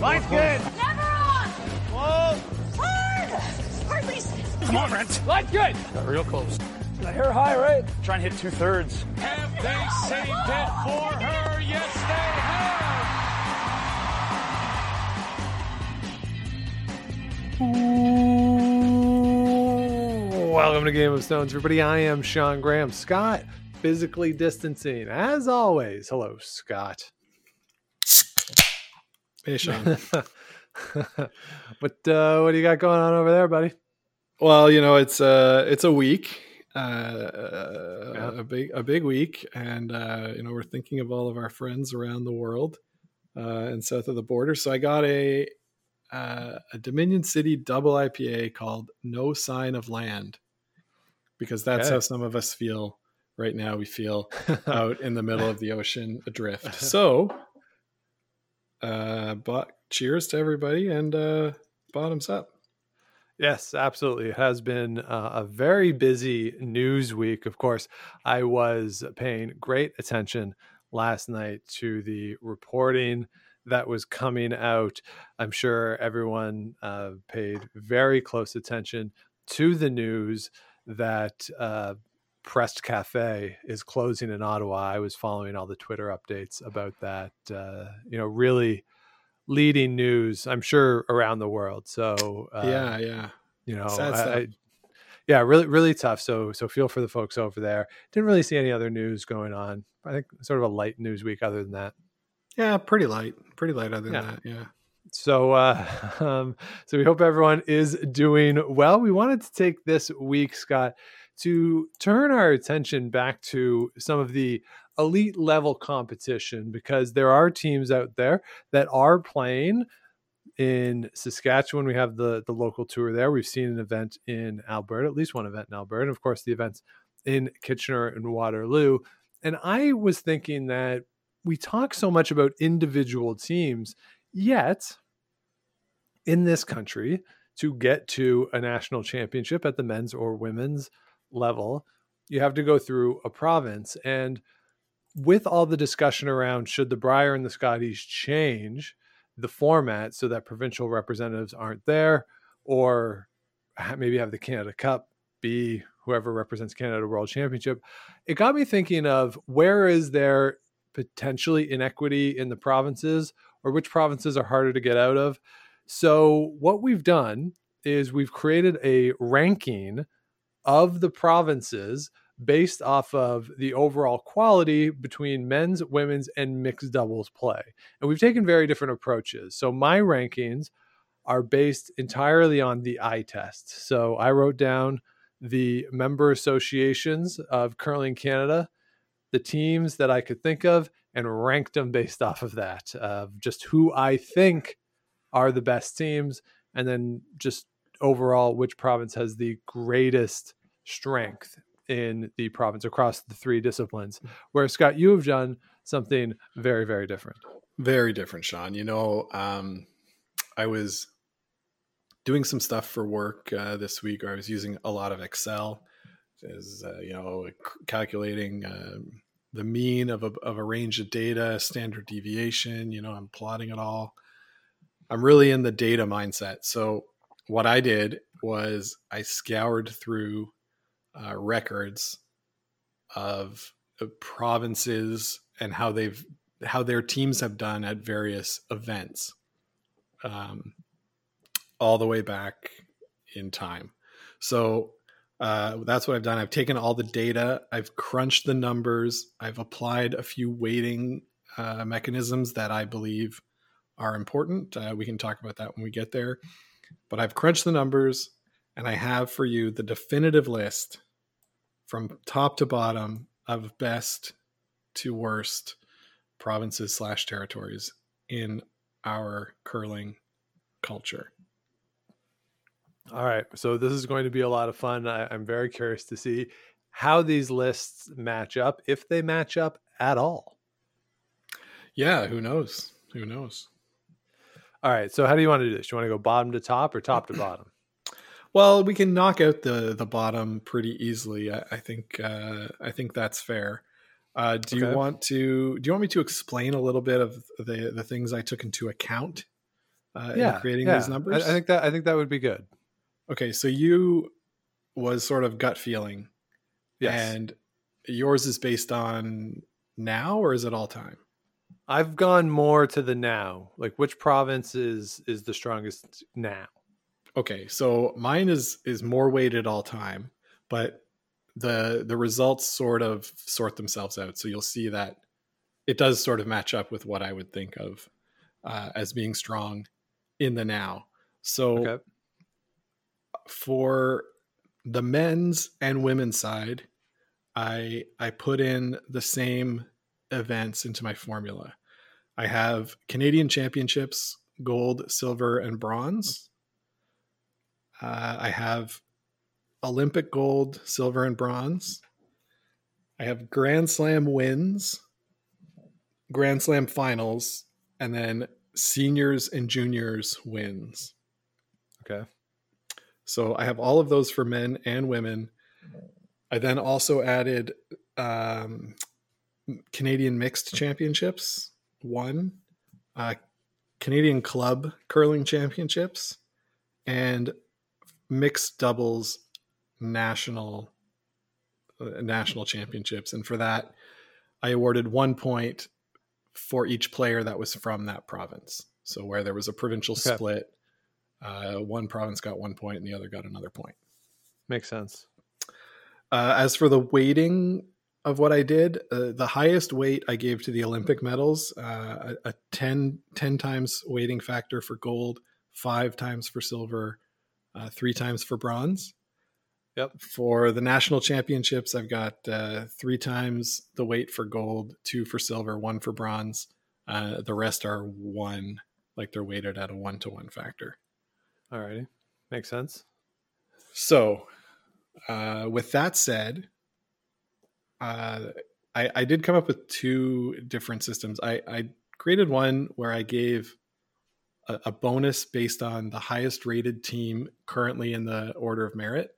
Line's good. Never on. Whoa. Hard. Hard, Lisa. Come on, Brent. Line's good. Got real close. The hair high, right? Try and hit two thirds. Have they saved it for her? Yes, they have. Welcome to Game of Stones, everybody. I am Sean Graham. Scott, physically distancing, as always. Hello, Scott. Hey, Sean. what uh, what do you got going on over there, buddy? well, you know, it's uh it's a week, uh, Yeah. a big a big week, and uh, you know, we're thinking of all of our friends around the world uh, and south of the border. So I got a uh, a Dominion City double IPA called No Sign of Land, because that's Okay. how some of us feel right now. We feel out in the middle of the ocean adrift. So, uh, but cheers to everybody and uh, bottoms up. Yes, absolutely. It has been uh, a very busy news week. Of course, I was paying great attention last night to the reporting that was coming out. I'm sure everyone uh, paid very close attention to the news that uh, Pressed Cafe is closing in Ottawa. I was following all the Twitter updates about that. Uh, you know, really leading news, I'm sure, around the world. So, uh, yeah, yeah. you know I- I- yeah really really tough so so feel for the folks over there didn't really see any other news going on i think sort of a light news week other than that Yeah, pretty light. Pretty light other than Yeah. that. Yeah. so uh um so we hope everyone is doing well we wanted to take this week scott to turn our attention back to some of the elite level competition because there are teams out there that are playing in Saskatchewan. We have the the local tour there. We've seen an event in Alberta, at least one event in Alberta, and of course the events in Kitchener and Waterloo. And I was thinking that we talk so much about individual teams, yet in this country to get to a national championship at the men's or women's level, you have to go through a province. And with all the discussion around should the Brier and the Scotties change the format so that provincial representatives aren't there, or maybe have the Canada Cup be whoever represents Canada World Championship, it got me thinking of where is there potentially inequity in the provinces, or which provinces are harder to get out of. So, what we've done is we've created a ranking of the provinces based off of the overall quality between men's, women's, and mixed doubles play. And we've taken very different approaches. So, my rankings are based entirely on the eye test. So, I wrote down the member associations of curling Canada, the teams that I could think of, and ranked them based off of that, of just who I think are the best teams, and then just overall which province has the greatest strength in the province across the three disciplines. Where Scott, you have done something very, very different. Very different, Sean. You know, um, I was doing some stuff for work uh, this week, or I was using a lot of Excel, is uh, you know calculating um the mean of a of a range of data, standard deviation. You know, I'm plotting it all. I'm really in the data mindset. So what I did was I scoured through uh, records of provinces and how they've how their teams have done at various events um, all the way back in time. So uh, that's what i've done. I've taken all the data i've crunched the numbers i've applied a few weighting uh, mechanisms that i believe are important. Uh, we can talk about that when we get there but i've crunched the numbers and i have for you the definitive list from top to bottom of best to worst provinces slash territories in our curling culture. All right. So this is going to be a lot of fun. I, I'm very curious to see how these lists match up, if they match up at all. Yeah, who knows? Who knows? All right. So how do you want to do this? Do you want to go bottom to top or top to bottom? Well, we can knock out the the bottom pretty easily. I, I think uh, I think that's fair. Uh, do Okay. you want to do you want me to explain a little bit of the the things I took into account uh, yeah, in creating yeah. these numbers? I, I think that I think that would be good. Okay, so you was sort of gut feeling, Yes, and yours is based on now, or is it all time? I've gone more to the now. Like, which province is is the strongest now? Okay, so mine is is more weighted all time, but the the results sort of sort themselves out. So you'll see that it does sort of match up with what I would think of uh, as being strong in the now. So Okay. for the men's and women's side, I I put in the same events into my formula. I have Canadian Championships, gold, silver, and bronze. Uh, I have Olympic gold, silver, and bronze. I have Grand Slam wins, Grand Slam finals, and then seniors and juniors wins. Okay. So I have all of those for men and women. I then also added um, Canadian mixed championships, one, uh, Canadian club curling championships, and mixed doubles national uh, national championships. And for that, I awarded one point for each player that was from that province. So where there was a provincial Okay. split, uh, one province got one point and the other got another point. Makes sense. Uh, as for the weighting of what I did, uh, the highest weight I gave to the Olympic medals, uh, a, a 10, 10 times weighting factor for gold, five times for silver, uh, three times for bronze. Yep. For the national championships, I've got uh, three times the weight for gold, two for silver, one for bronze. Uh, the rest are one, like they're weighted at a one to one factor. Alrighty. Makes sense. So, uh, with that said, uh, I, I did come up with two different systems. I, I created one where I gave a, a bonus based on the highest rated team currently in the order of merit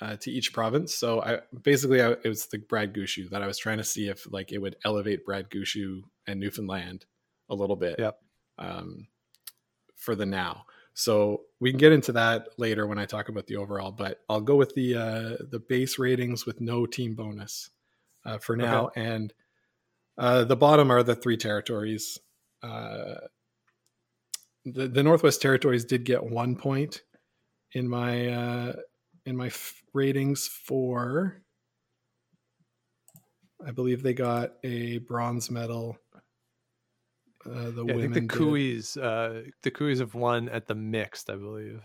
uh, to each province. So I basically I, it was the Brad Gushue that I was trying to see if like it would elevate Brad Gushue and Newfoundland a little bit. Yep. Um, for the now. So we can get into that later when I talk about the overall, but I'll go with the uh, the base ratings with no team bonus uh, for now, and uh, the bottom are the three territories. Uh, the the Northwest Territories did get one point in my uh, in my f- ratings for. I believe they got a bronze medal. Uh, the Yeah, I think the. Cooies, uh, the Cooies have won at the mixed, I believe.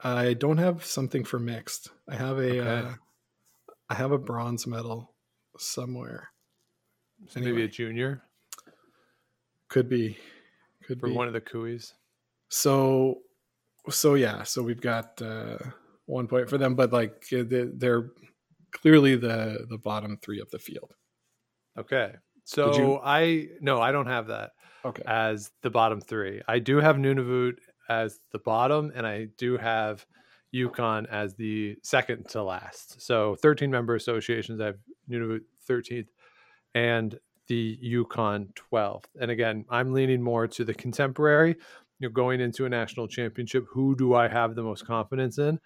I don't have something for mixed. I have a Okay. uh, I have a bronze medal somewhere. So maybe a junior Could be, could for be. one of the Cooies. So, so yeah. So we've got uh, one point for them, but like uh, they- they're clearly the the bottom three of the field. Okay. So I no, I don't have that Okay. as the bottom three. I do have Nunavut as the bottom, and I do have Yukon as the second to last. So 13 member associations. I have Nunavut 13th and the Yukon 12th. And again, I'm leaning more to the contemporary. You know, going into a national championship, who do I have the most confidence in?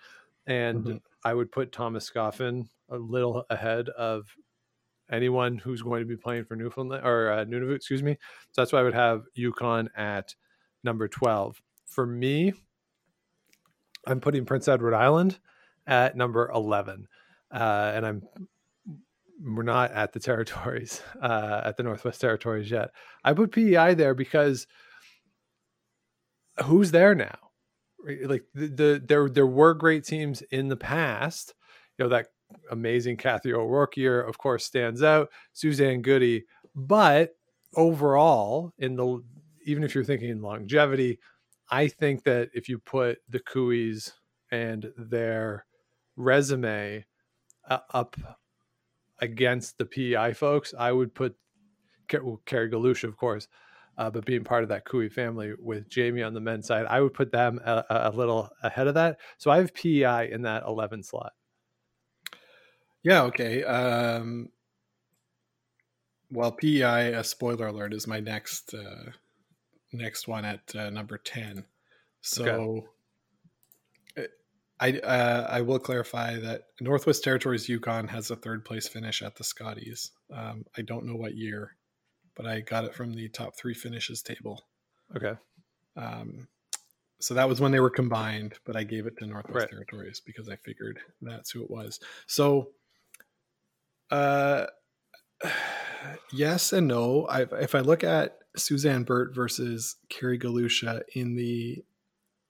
And Mhm. I would put Thomas Scoffin a little ahead of anyone who's going to be playing for Newfoundland or uh, Nunavut, excuse me. So that's why I would have Yukon at number 12. For me, I'm putting Prince Edward Island at number 11. Uh, and I'm we're not at the territories uh, at the Northwest Territories yet. I put PEI there because who's there now? Like the, the there there were great teams in the past. You know that amazing Kathy O'Rourke year, of course, stands out. Suzanne Gaudet, but overall, in the even if you're thinking longevity, I think that if you put the Cooies and their resume uh, up against the PEI folks, I would put well, Kerry Galusha, of course, uh, but being part of that Cooey family with Jamie on the men's side, I would put them a, a little ahead of that. So I have PEI in that 11 slot. Yeah. Okay. Um, well, PEI, a spoiler alert, is my next uh, next one at uh, number ten. So uh, I uh, I will clarify that Northwest Territories Yukon has a third place finish at the Scotties. Um, I don't know what year, but I got it from the top three finishes table. Okay. Um, so that was when they were combined, but I gave it to Northwest Right. Territories because I figured that's who it was. So, uh, yes and no. I, if I look at Suzanne Birt versus Kerry Galusha in the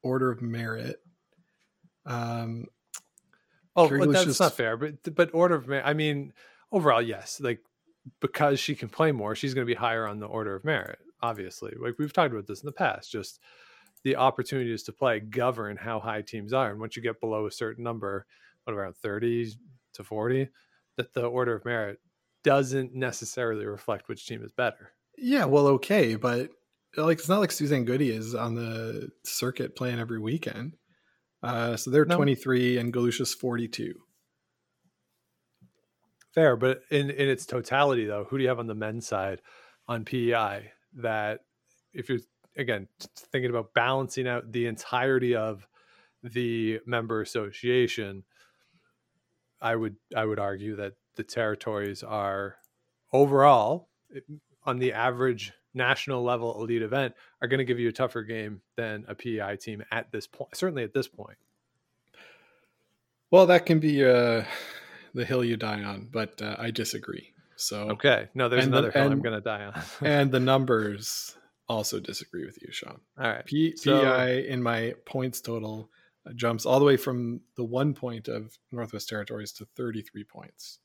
order of merit, um, Oh, Carrie but that's not fair. But but order of merit. I mean, overall, yes. Like because she can play more, she's going to be higher on the order of merit. Obviously, like we've talked about this in the past. Just the opportunities to play govern how high teams are, and once you get below a certain number, what around thirty to forty, that the order of merit doesn't necessarily reflect which team is better. yeah, well, okay, but like it's not like Suzanne Gaudet is on the circuit playing every weekend. Uh, so they're No. 23 and Galusha's 42. Fair, but in in its totality, though, who do you have on the men's side on PEI? That if you're again thinking about balancing out the entirety of the member association, I would I would argue that the territories are overall on the average national level elite event are going to give you a tougher game than a PEI team at this point. Certainly at this point. Well, that can be uh, the hill you die on, but uh, I disagree. So, Okay, no, there's And the- another hill I'm going to die on. and the numbers also disagree with you, Sean. All right. P- So- PI in my points total jumps all the way from the one point of Northwest Territories to 33 points.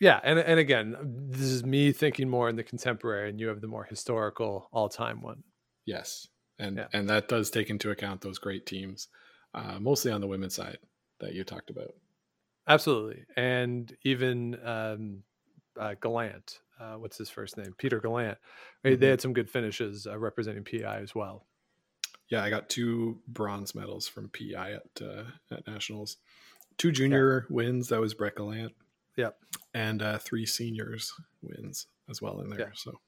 Yeah, and and again, this is me thinking more in the contemporary, and you have the more historical all-time one. Yes, and Yeah. and that does take into account those great teams, uh, mostly on the women's side that you talked about. Absolutely, and even um, uh, Gallant, uh, what's his first name? Peter Gallant. They- They Mhm. had some good finishes uh, representing PI as well. Yeah, I got two bronze medals from PI at uh, at nationals, two junior wins. That was Brett Gallant. Yep. and uh, three seniors wins as well in there. Yeah. So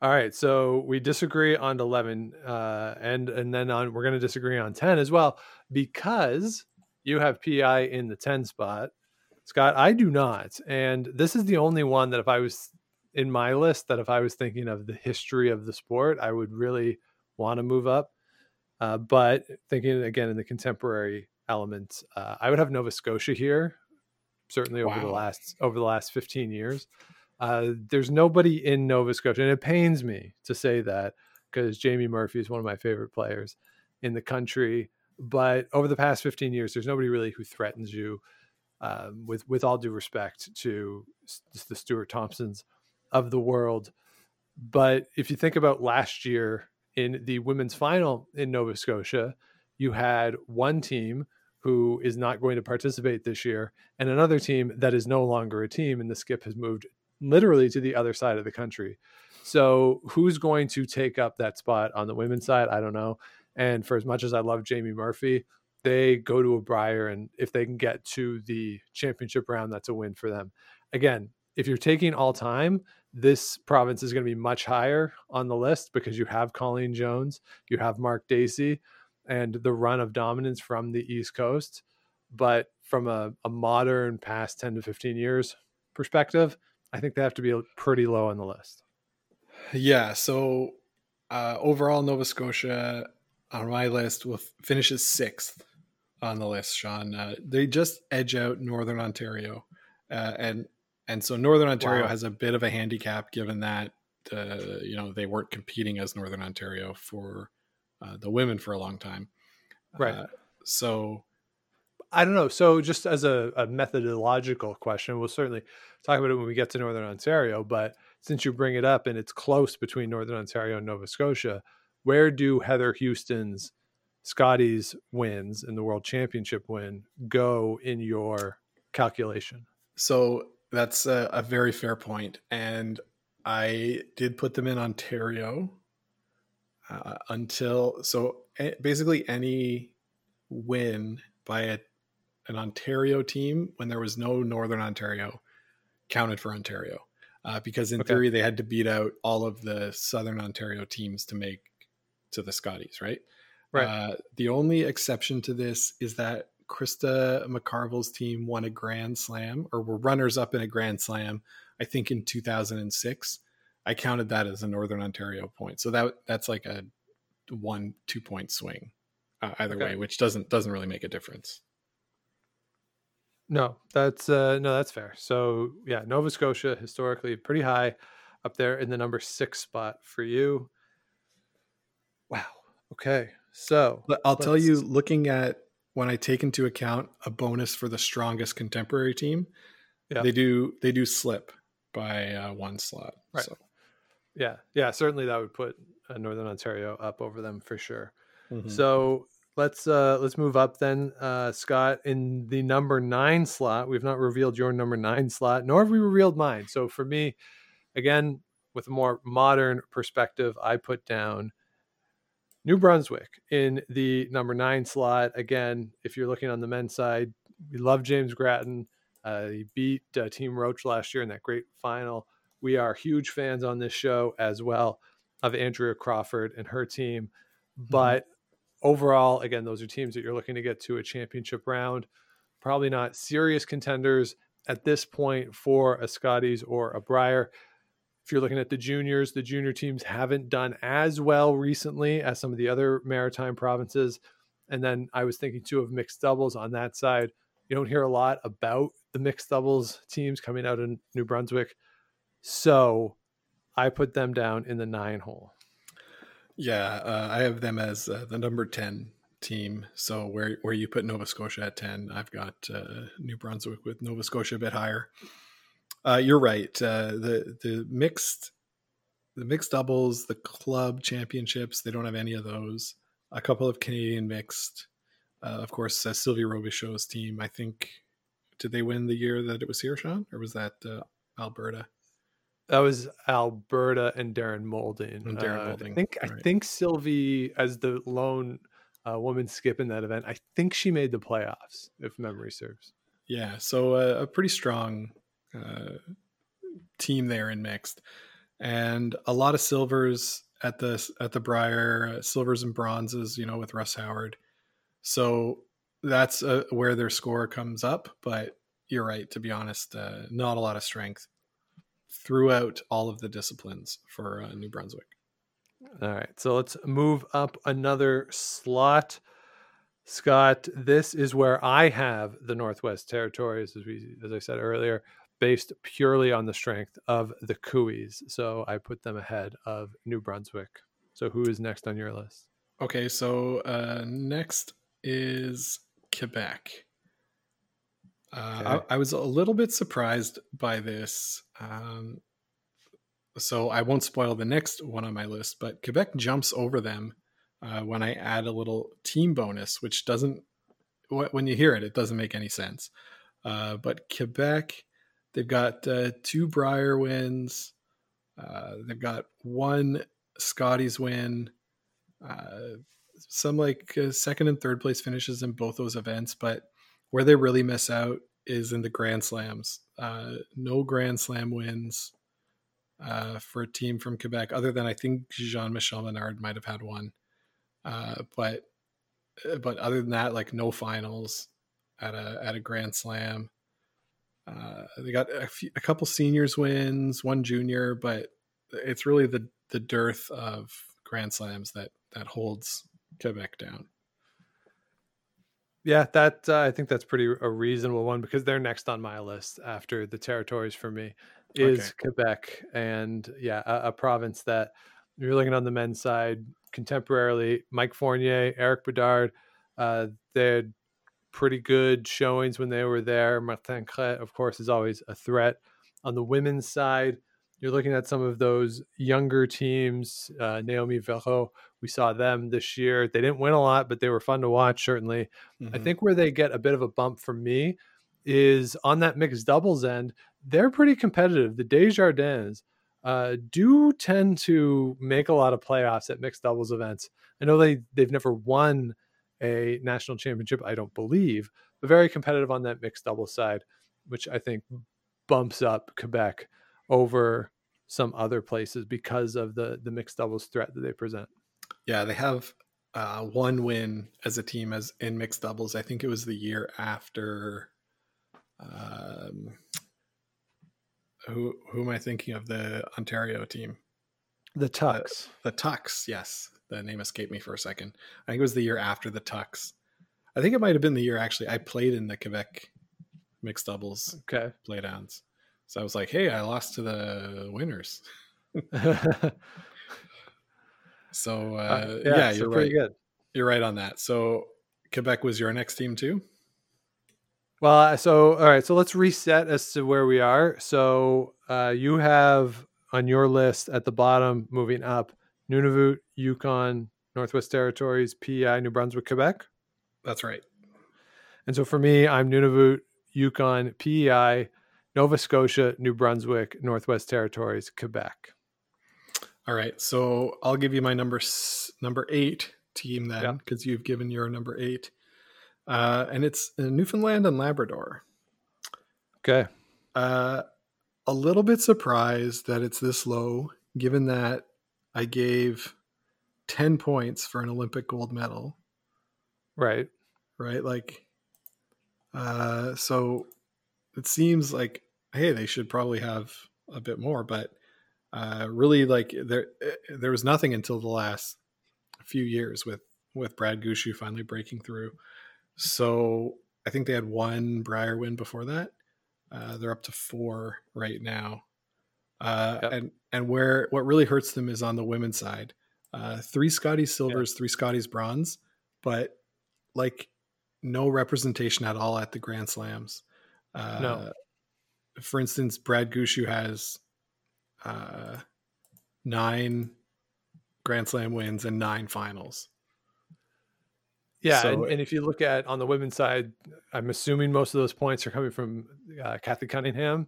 All right, so we disagree on eleven, uh, and and then on we're going to disagree on ten as well because you have PI in the ten spot, Scott. I do not, and this is the only one that if I was in my list that if I was thinking of the history of the sport, I would really want to move up. Uh, but thinking again in the contemporary element, uh, I would have Nova Scotia here, certainly over the last over the last fifteen years. Uh, there's nobody in Nova Scotia, and it pains me to say that because Jamie Murphy is one of my favorite players in the country. But over the past 15 years, there's nobody really who threatens you. Um, with with all due respect to the Stuart Thompsons of the world, but if you think about last year in the women's final in Nova Scotia, you had one team who is not going to participate this year, and another team that is no longer a team, and the skip has moved literally to the other side of the country. So, who's going to take up that spot on the women's side? I don't know. And for as much as I love Jamie Murphy, they go to a Brier, and if they can get to the championship round, that's a win for them. Again, if you're taking all time, this province is going to be much higher on the list because you have Colleen Jones, you have Mark Dacey, and the run of dominance from the East Coast. But from a, a modern past 10 to 15 years perspective, I think they have to be pretty low on the list. yeah, so uh, overall Nova Scotia on my list will f- finishes sixth on the list. Sean, uh, they just edge out Northern Ontario, uh, and and so Northern Ontario Wow. has a bit of a handicap given that uh, you know they weren't competing as Northern Ontario for uh, the women for a long time, Right. Uh, so I don't know. So, just as a, a methodological question, we'll certainly talk about it when we get to Northern Ontario. But since you bring it up and it's close between Northern Ontario and Nova Scotia, where do Heather Houston's Scotties wins and the World Championship win go in your calculation? So that's a, a very fair point, and I did put them in Ontario uh, until so basically any win by a, an Ontario team when there was no Northern Ontario counted for Ontario uh, because in Okay. theory they had to beat out all of the Southern Ontario teams to make to the Scotties, right? Right. Uh, the only exception to this is that Krista McCarville's team won a Grand Slam or were runners up in a Grand Slam, I think in 2006. I counted that as a Northern Ontario point. So that that's like a one two point swing uh, either Okay. way, which doesn't doesn't really make a difference. No, that's uh no, that's fair. So yeah, Nova Scotia historically pretty high up there in the number six spot for you. Wow. Okay. So I'll tell you, looking at when I take into account a bonus for the strongest contemporary team, Yeah. they do they do slip by uh, one slot. Right. So, yeah, yeah, certainly that would put uh, Northern Ontario up over them for sure. mhm. So let's uh let's move up then, uh Scott. In the number nine slot, we've not revealed your number nine slot, nor have we revealed mine. So for me, again, with a more modern perspective, I put down New Brunswick in the number nine slot. Again, if you're looking on the men's side, we love James Grattan. Uh, he beat uh, Team Roach last year in that great final. We are huge fans on this show as well of Andrea Crawford and her team. But overall, again, those are teams that you're looking to get to a championship round. Probably not serious contenders at this point for a Scotties or a Brier. If you're looking at the juniors, the junior teams haven't done as well recently as some of the other maritime provinces. And then I was thinking too of mixed doubles on that side. You don't hear a lot about the mixed doubles teams coming out in New Brunswick. So I put them down in the nine hole. yeah, uh, I have them as uh, the number ten team. So where where you put Nova Scotia at ten, I've got uh, New Brunswick with Nova Scotia a bit higher. Uh, you're right. Uh, the the mixed the mixed doubles, the club championships, they don't have any of those. A couple of Canadian mixed. Uh, of course, uh, Sylvie Robichaud's team. I think did they win the year that it was here, Sean, or was that uh, Alberta? That was Alberta and Darren Moulding. And Darren Uh, Moulding, I think I think Sylvie, as the lone uh, woman skipping that event, I think she made the playoffs, if memory serves. Yeah, so a pretty strong team there in mixed, and a lot of silvers at the at the Brier, uh, silvers and bronzes, you know, with Russ Howard. So that's uh, where their score comes up. But you're right. To be honest, uh, not a lot of strength throughout all of the disciplines for uh, New Brunswick. All right, so let's move up another slot. Scott, this is where I have the Northwest Territories, as we as I said earlier, based purely on the strength of the Cooeys. So I put them ahead of New Brunswick. So who is next on your list? Okay, so uh, next is Quebec. Uh, Okay. I, I was a little bit surprised by this. Um, so I won't spoil the next one on my list, but Quebec jumps over them uh, when I add a little team bonus, which doesn't, when you hear it, it doesn't make any sense. Uh, but Quebec, they've got uh, two Brier wins. Uh, they've got one Scotties win. Uh, some like uh, second and third place finishes in both those events, but where they really miss out is in the Grand Slams. Uh, no Grand Slam wins uh, for a team from Quebec, other than I think Jean Michel Menard might have had one. But but other than that, like no finals at a at a Grand Slam. Uh, they got a, few, a couple seniors wins, one junior, but it's really the the dearth of Grand Slams that that holds Quebec down. Yeah, that uh, I think that's pretty a reasonable one because they're next on my list after the territories for me is Okay. Quebec, and yeah, a, a province that you're looking on the men's side contemporarily. Mike Fournier, Eric Bedard, uh, they had pretty good showings when they were there. Martin Crête, of course, is always a threat. On the women's side, you're looking at some of those younger teams. Uh, Naomi Verreault, we saw them this year. They didn't win a lot, but they were fun to watch, certainly. I Mhm. think where they get a bit of a bump from me is on that mixed doubles end. They're pretty competitive. The Desjardins uh, do tend to make a lot of playoffs at mixed doubles events. I know they they've never won a national championship, I don't believe, but very competitive on that mixed double side, which I think bumps up Quebec over some other places because of the the mixed doubles threat that they present. Yeah, they have uh, one win as a team as in mixed doubles. I think it was the year after. Um, who who am I thinking of? The Ontario team, The Tucks. the Tucks. Yes, the name escaped me for a second. I think it was the year after the Tucks. I think it might have been the year actually. I played in the Quebec mixed doubles okay. playdowns, so I was like, "Hey, I lost to the winners." So uh, Uh, yeah, yeah, so you're pretty right. good. You're right on that. So Quebec was your next team too. Well, uh, so all right, so let's reset as to where we are. So uh, you have on your list at the bottom, moving up, Nunavut, Yukon, Northwest Territories, PEI, New Brunswick, Quebec. That's right. And so for me, I'm Nunavut, Yukon, PEI, Nova Scotia, New Brunswick, Northwest Territories, Quebec. All right. So I'll give you my number number eight team then, because you've given your number eight, uh, and it's uh, Newfoundland and Labrador. Okay. Uh, a little bit surprised that it's this low, given that I gave ten points for an Olympic gold medal. Right. right? Like, uh, so it seems like, hey, they should probably have a bit more, but uh, really, like there, there was nothing until the last few years with with Brad Gushue finally breaking through. So I think they had one Brier win before that. Uh, they're up to four right now, uh, Yep. and and where what really hurts them is on the women's side. Uh, three Scotties silvers, three Scotties bronze, but like no representation at all at the Grand Slams. Uh, No. For instance, Brad Gushue has uh, nine Grand Slam wins and nine finals. Yeah, So- and, and if you look at on the women's side, I'm assuming most of those points are coming from uh, Cathy Cunningham.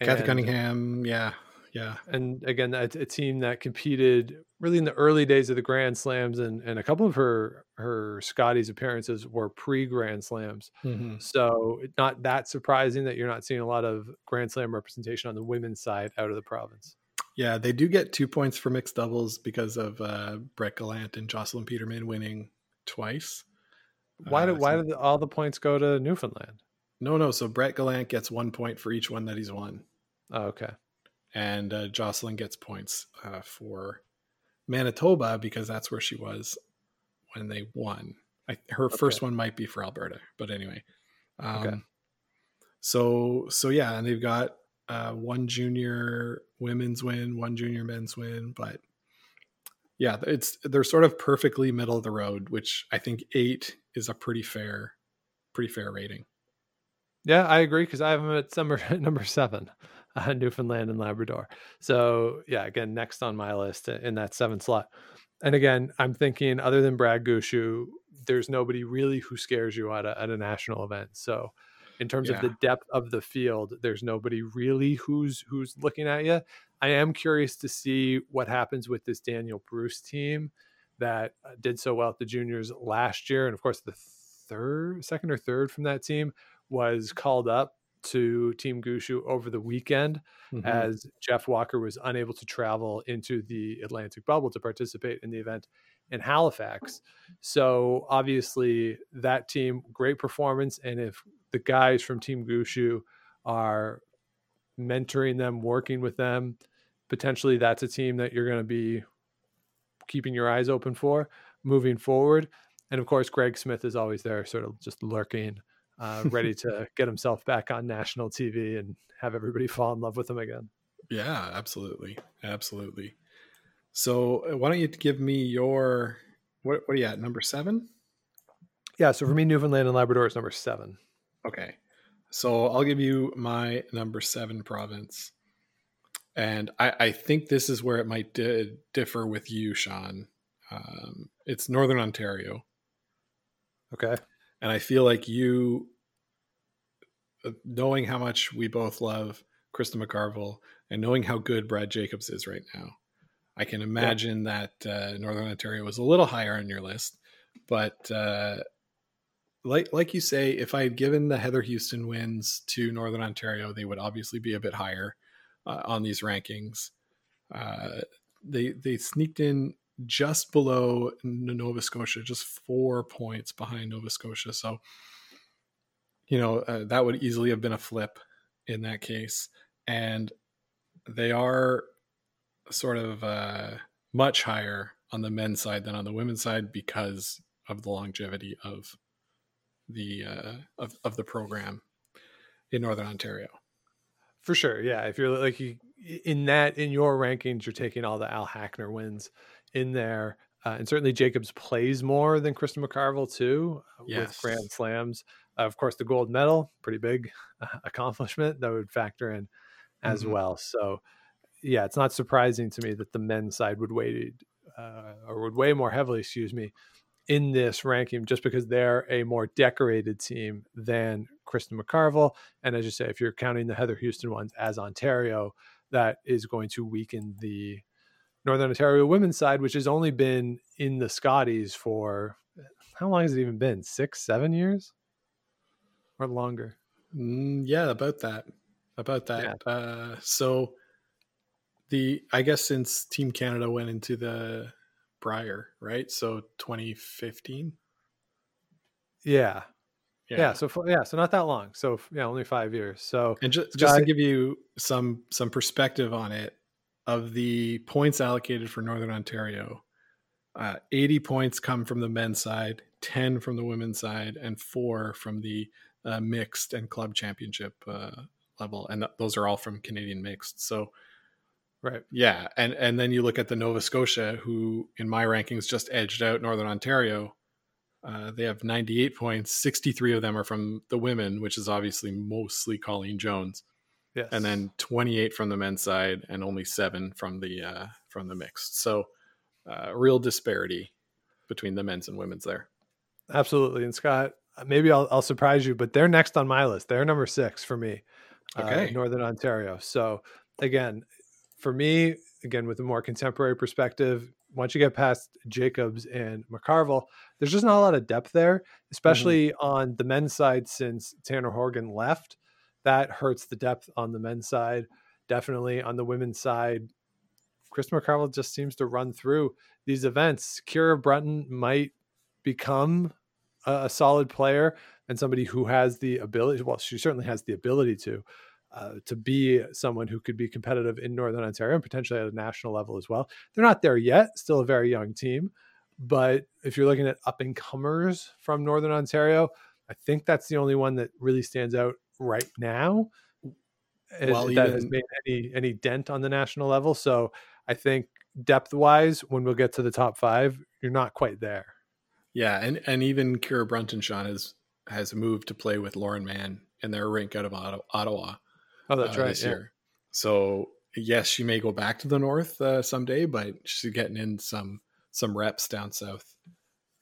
Cathy Cunningham, yeah, yeah, and again, a, a team that competed really in the early days of the Grand Slams, and and a couple of her her Scotty's appearances were pre Grand Slams. Mhm. So not that surprising that you're not seeing a lot of Grand Slam representation on the women's side out of the province. yeah. They do get two points for mixed doubles because of uh, Brett Gallant and Jocelyn Peterman winning twice. Why Uh, did why so- did all the points go to Newfoundland? No, no. So Brett Gallant gets one point for each one that he's won. Oh, okay, and uh, Jocelyn gets points uh, for Manitoba because that's where she was when they won. I, her first one might be for Alberta, but anyway. Um, Okay. So so yeah, and they've got uh, one junior women's win, one junior men's win, but yeah, it's they're sort of perfectly middle of the road, which I think eight is a pretty fair, pretty fair rating. yeah, I agree because I have them at number number seven, uh, Newfoundland and Labrador. So yeah, again, next on my list in that seventh slot. And again, I'm thinking other than Brad Gushue, there's nobody really who scares you at a, at a national event. So in terms of the depth of the field, there's nobody really who's who's looking at you. I am curious to see what happens with this Daniel Bruce team that uh, did so well at the juniors last year, and of course the third, second or third from that team was called up to Team Gushue over the weekend Mhm. as Jeff Walker was unable to travel into the Atlantic bubble to participate in the event in Halifax. So obviously that team, great performance. And if the guys from Team Gushue are mentoring them, working with them, potentially that's a team that you're going to be keeping your eyes open for moving forward. And of course, Greg Smith is always there, sort of just lurking, uh, ready to get himself back on national TV and have everybody fall in love with him again. Yeah, absolutely, absolutely. So uh, why don't you give me your what? What are you at? Number seven? Yeah. So for me, Newfoundland and Labrador is number seven. Okay. So I'll give you my number seven province, and I, I think this is where it might di- differ with you, Sean. Um, it's Northern Ontario, Okay. And I feel like you, uh, knowing how much we both love Krista McCarville and knowing how good Brad Jacobs is right now, I can imagine that uh, Northern Ontario was a little higher on your list. But uh, like like you say, if I had given the Heather Houston wins to Northern Ontario, they would obviously be a bit higher uh, on these rankings. Uh, they they sneaked in just below Nova Scotia, just four points behind Nova Scotia. So, you know, uh, that would easily have been a flip in that case. And they are sort of uh, much higher on the men's side than on the women's side because of the longevity of the uh, of, of the program in Northern Ontario. For sure, yeah. If you're like you, in that in your rankings, you're taking all the Al Hackner wins in there, uh, and certainly Jacobs plays more than Kristen McCarville too uh, Yes. with Grand Slams. Uh, of course, the gold medal, pretty big uh, accomplishment that would factor in as Mhm. well. So, yeah, it's not surprising to me that the men's side would weigh uh, or would weigh more heavily, excuse me, in this ranking just because they're a more decorated team than Kristen McCarville. And as you say, if you're counting the Heather Houston ones as Ontario, that is going to weaken the Northern Ontario women's side, which has only been in the Scotties for how long has it even been? Six, seven years or longer? Mm, yeah, about that. About that. Uh, so the I guess since Team Canada went into the Briar, right? So 2015. Yeah. Yeah. so, for, yeah. So not that long. So, yeah, only five years. So, and just just to give you some some perspective on it, of the points allocated for Northern Ontario, uh, 80 points come from the men's side, 10 from the women's side, and four from the uh, mixed and club championship uh, level, and th- those are all from Canadian mixed. So right. yeah, and and then you look at the Nova Scotia, who in my rankings just edged out Northern Ontario. Uh, they have 98 points. 63 of them are from the women, which is obviously mostly Colleen Jones, Yes. and then 28 from the men's side, and only seven from the uh, from the mixed. So, uh, real disparity between the men's and women's there. Absolutely. And Scott, uh, maybe I'll, I'll surprise you, but they're next on my list. They're number six for me. uh, Okay. Northern Ontario. So again, for me, again, with a more contemporary perspective, once you get past Jacobs and McCarville, there's just not a lot of depth there, especially on the men's side since Tanner Horgan left. That hurts the depth on the men's side. Definitely on the women's side, Chris McCarville just seems to run through these events. Kira Brunton might become a, a solid player and somebody who has the ability. Well, she certainly has the ability to uh, to be someone who could be competitive in Northern Ontario and potentially at a national level as well. They're not there yet; still a very young team. But if you're looking at up and comers from Northern Ontario, I think that's the only one that really stands out right now. uh, Well, that has made any any dent on the national level. So I think depth wise, when we'll get to the top five, you're not quite there. Yeah, and and even Kira Brunton Sean has has moved to play with Lauren Mann in their rink out of Ottawa. Oh, that's uh, right. this yeah. year. So yes, she may go back to the north uh, someday, but she's getting in some some reps down south.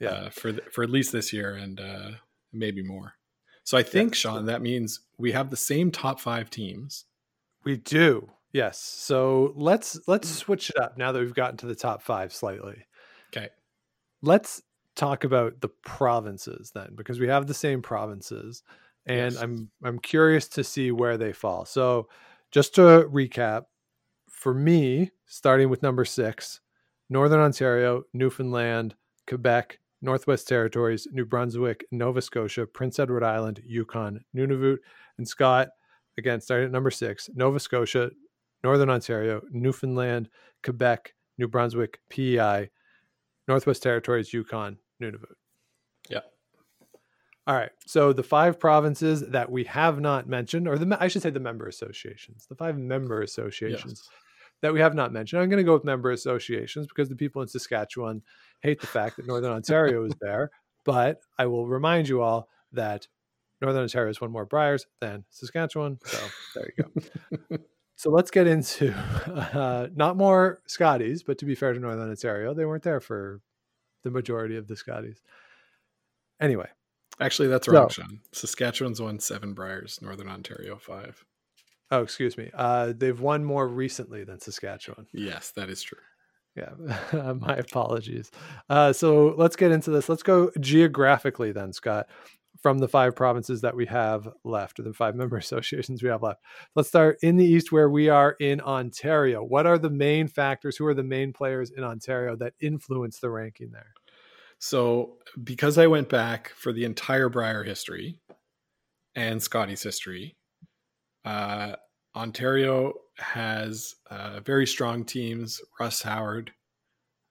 Yeah. uh, for the, for at least this year and uh, maybe more. So I think Sean, that means we have the same top five teams. We do. Yes. So let's let's mm. switch it up now that we've gotten to the top five slightly. Okay. Let's talk about the provinces then, because we have the same provinces, and Yes. I'm I'm curious to see where they fall. So just to recap, for me, starting with number six, Northern Ontario, Newfoundland, Quebec, Northwest Territories, New Brunswick, Nova Scotia, Prince Edward Island, Yukon, Nunavut, and Scott. Again, starting at number six, Nova Scotia, Northern Ontario, Newfoundland, Quebec, New Brunswick, PEI, Northwest Territories, Yukon, Nunavut. Yeah. All right. So the five provinces that we have not mentioned, or the I should say the member associations, the five member associations Yes. that we have not mentioned. I'm going to go with member associations because the people in Saskatchewan hate the fact that Northern Ontario is there. But I will remind you all that Northern Ontario has won more Briars than Saskatchewan. So there you go. so let's get into uh, not more Scotties, but to be fair to Northern Ontario, they weren't there for the majority of the Scotties. Anyway, Actually, that's wrong, So- Sean. Saskatchewan's won seven Briars, Northern Ontario five. oh, excuse me. Uh, they've won more recently than Saskatchewan. Yes, that is true. Yeah, my apologies. Uh, so let's get into this. Let's go geographically then, Scott. from the five provinces that we have left, or the five member associations we have left. Let's start in the East, where we are in Ontario. What are the main factors? Who are the main players in Ontario that influence the ranking there? So, because I went back for the entire Brier history and Scotty's history, uh, Ontario has uh, very strong teams. Russ Howard,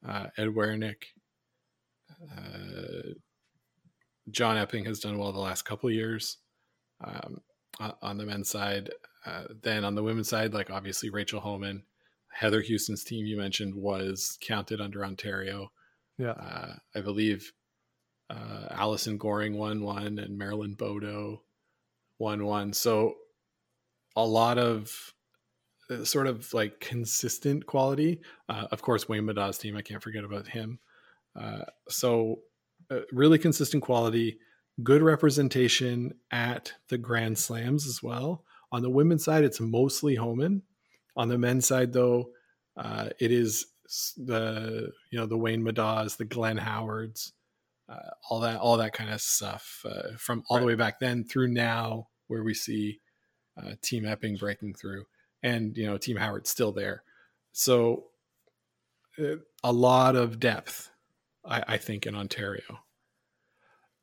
uh, Ed Werenich, uh, John Epping has done well the last couple of years um, on the men's side. Uh, then on the women's side, like obviously Rachel Homan, Heather Houston's team you mentioned was counted under Ontario. Yeah, uh, I believe uh, Allison Goring won one and Marilyn Bodogh won one. So a lot of uh, sort of like consistent quality. Uh, of course, Wayne Middaugh's team, I can't forget about him. Uh, so uh, really consistent quality, good representation at the Grand Slams as well. On the women's side, it's mostly Homan. On the men's side, though, uh, it is the you know the Wayne Middaughs, the Glenn Howards, uh, all that all that kind of stuff uh, from all right. the way back then through now, where we see uh, Team Epping breaking through, and you know Team Howard's still there. So a lot of depth I, I think, in Ontario.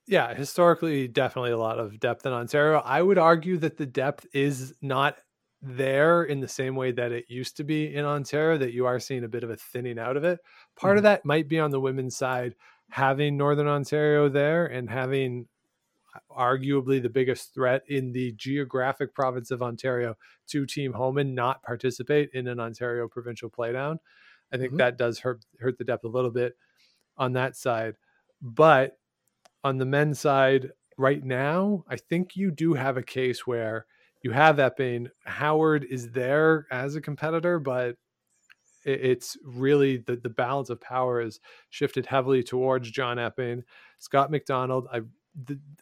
Yeah, historically, definitely a lot of depth in Ontario. I would argue that the depth is not there in the same way that it used to be in Ontario, that you are seeing a bit of a thinning out of it. Part mm-hmm. of that might be on the women's side, having Northern Ontario there and having arguably the biggest threat in the geographic province of Ontario to Team Homan not participate in an Ontario provincial playdown. I think mm-hmm. that does hurt hurt the depth a little bit on that side. But on the men's side, right now, I think you do have a case where you have Epping. Howard is there as a competitor, but it's really the, the balance of power has shifted heavily towards John Epping. Scott McDonald, I,